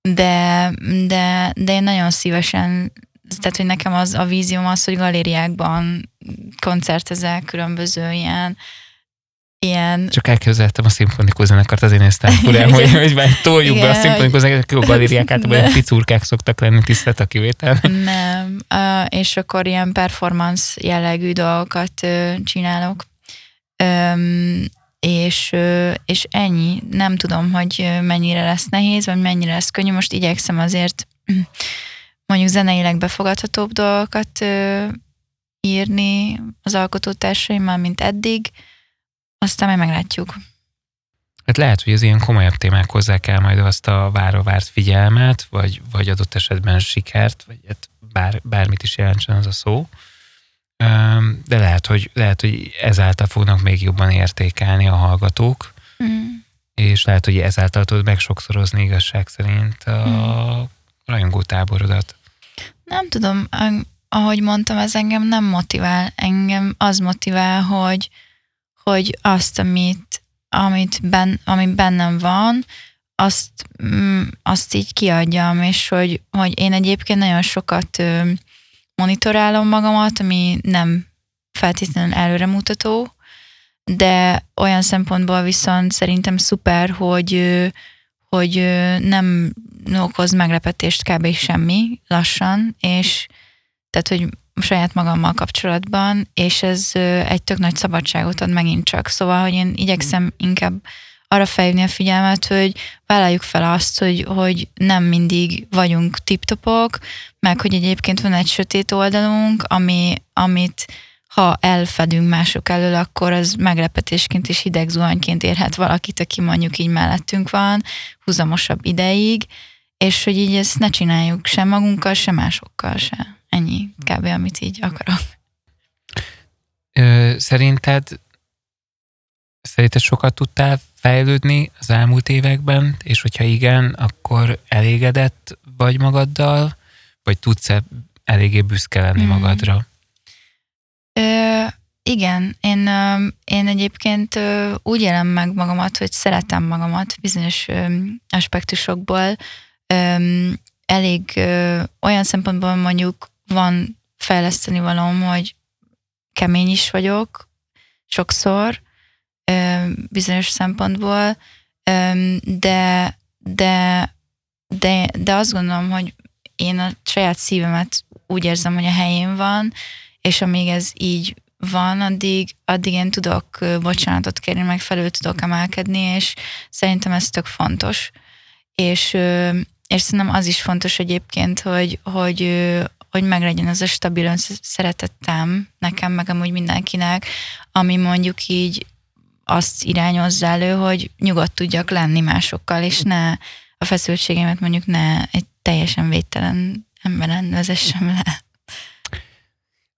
de, de, de én nagyon szívesen tehát, hogy nekem az a vízióm az, hogy galériákban koncertezek különböző ilyen ilyen... Csak elképzeltem a szimfonikus zenekart, azért néztem [laughs] furán, hogy, hogy már toljuk Igen, be a szimfonikus zenekart, a galériák általában olyan picurkák szoktak lenni, tisztelt a kivétel. Nem, uh, és akkor ilyen performance jellegű dolgokat uh, csinálok. Um, és, uh, és ennyi. Nem tudom, hogy mennyire lesz nehéz, vagy mennyire lesz könnyű. Most igyekszem azért [clears throat] mondjuk zeneileg befogadhatóbb dolgokat írni az alkotótársaimmal, mint eddig, aztán majd meglátjuk. Hát lehet, hogy az ilyen komolyabb témák hozzák el majd azt a vára várt figyelmet, vagy, vagy adott esetben sikert, vagy hát bár, bármit is jelentsen az a szó. De lehet hogy, lehet, hogy ezáltal fognak még jobban értékelni a hallgatók, mm. és lehet, hogy ezáltal tudod meg sokszorozni igazság szerint a mm. rajongó táborodat. Nem tudom, ahogy mondtam, ez engem nem motivál. Engem az motivál, hogy, hogy azt, amit, amit ben, ami bennem van, azt, mm, azt így kiadjam, és hogy, hogy én egyébként nagyon sokat monitorálom magamat, ami nem feltétlenül előremutató, de olyan szempontból viszont szerintem szuper, hogy, hogy nem okoz meglepetést kb. semmi lassan, és tehát, hogy saját magammal kapcsolatban, és ez egy tök nagy szabadságot ad megint csak. Szóval, hogy én igyekszem inkább arra felhívni a figyelmet, hogy vállaljuk fel azt, hogy, hogy nem mindig vagyunk tiptopok, meg hogy egyébként van egy sötét oldalunk, ami, amit ha elfedünk mások elől, akkor az meglepetésként és hideg zuhanyként érhet valakit, aki mondjuk így mellettünk van, húzamosabb ideig, és hogy így ezt ne csináljuk sem magunkkal, sem másokkal sem. Ennyi kb. amit így akarok. Ö, szerinted szerinted sokat tudtál fejlődni az elmúlt években, és hogyha igen, akkor elégedett vagy magaddal, vagy tudsz-e eléggé büszke lenni mm. magadra? Ö, igen, én, én egyébként úgy élem meg magamat, hogy szeretem magamat bizonyos aspektusokból. Elég olyan szempontból mondjuk van fejleszteni valóm, hogy kemény is vagyok sokszor, bizonyos szempontból, de, de, de, de azt gondolom, hogy én a saját szívemet úgy érzem, hogy a helyén van, és amíg ez így van, addig, addig én tudok bocsánatot kérni, meg felül tudok emelkedni, és szerintem ez tök fontos. És, és szerintem az is fontos egyébként, hogy, hogy hogy meglegyen az a stabil szeretettem nekem, meg amúgy mindenkinek, ami mondjuk így azt irányozza elő, hogy nyugodt tudjak lenni másokkal, és ne a feszültségemet mondjuk ne egy teljesen védtelen emberen vezessem le.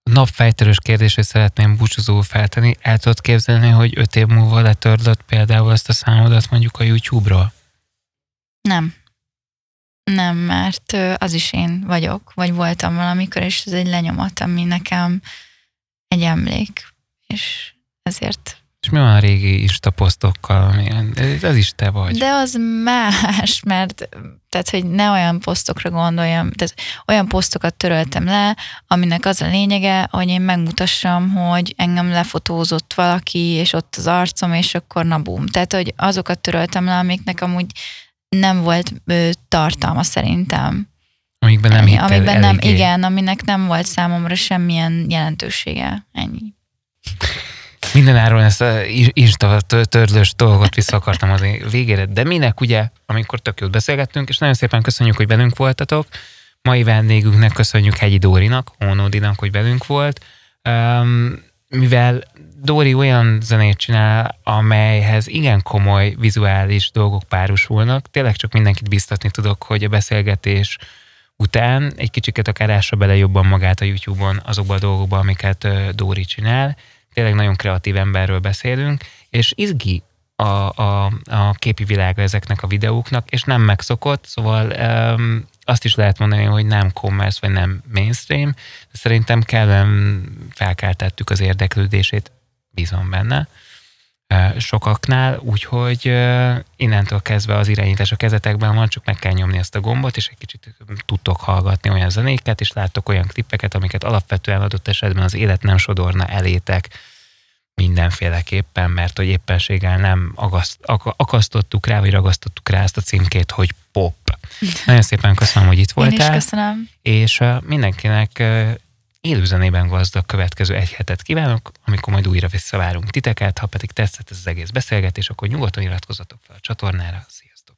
A napfejtörös kérdését szeretném búcsúzó feltenni. El tudod képzelni, hogy öt év múlva letörlött például ezt a számodat mondjuk a YouTube-ról? Nem. Nem, mert az is én vagyok, vagy voltam valamikor, és ez egy lenyomat, ami nekem egy emlék, és ezért és mi van a régi Insta posztokkal? Ez is te vagy. De az más, mert tehát, hogy ne olyan posztokra gondoljam, tehát olyan posztokat töröltem le, aminek az a lényege, hogy én megmutassam, hogy engem lefotózott valaki, és ott az arcom, és akkor na bum. Tehát, hogy azokat töröltem le, amiknek amúgy nem volt ö, tartalma szerintem. Amikben nem hittél Amikben nem, igen, aminek nem volt számomra semmilyen jelentősége. Ennyi. Mindenáron ezt a Insta törlős dolgot vissza akartam az végére, de minek ugye, amikor tök jót beszélgettünk, és nagyon szépen köszönjük, hogy velünk voltatok. Mai vendégünknek köszönjük Hegyi Dórinak, Ónódinak, hogy velünk volt. Um, mivel Dóri olyan zenét csinál, amelyhez igen komoly vizuális dolgok párosulnak, tényleg csak mindenkit biztatni tudok, hogy a beszélgetés után egy kicsiket akár ássa bele jobban magát a YouTube-on azokba a dolgokba, amiket Dóri csinál. Tényleg nagyon kreatív emberről beszélünk, és izgi a, a, a képi világa ezeknek a videóknak, és nem megszokott, szóval um, azt is lehet mondani, hogy nem commerce, vagy nem mainstream, de szerintem kellene felkeltettük az érdeklődését, bízom benne sokaknál, úgyhogy innentől kezdve az irányítás a kezetekben van, csak meg kell nyomni ezt a gombot, és egy kicsit tudtok hallgatni olyan zenéket, és láttok olyan klippeket, amiket alapvetően adott esetben az élet nem sodorna elétek mindenféleképpen, mert hogy éppenséggel nem agaszt, akasztottuk rá, vagy ragasztottuk rá ezt a címkét, hogy pop. [laughs] Nagyon szépen köszönöm, hogy itt voltál. Én is köszönöm. És mindenkinek élőzenében gazdag következő egy hetet kívánok, amikor majd újra visszavárunk titeket, ha pedig tetszett ez az egész beszélgetés, akkor nyugodtan iratkozzatok fel a csatornára. Sziasztok!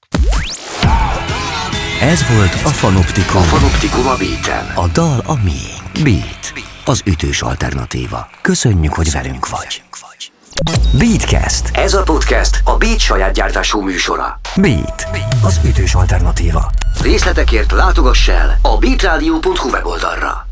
Ez volt a Fanoptikum. A Fanoptikum a Beaten. A dal a miénk. Beat. Az ütős alternatíva. Köszönjük, hogy velünk vagy. Beatcast. Ez a podcast a Beat saját gyártású műsora. Beat. Az ütős alternatíva. Részletekért látogass el a beatradio.hu weboldalra.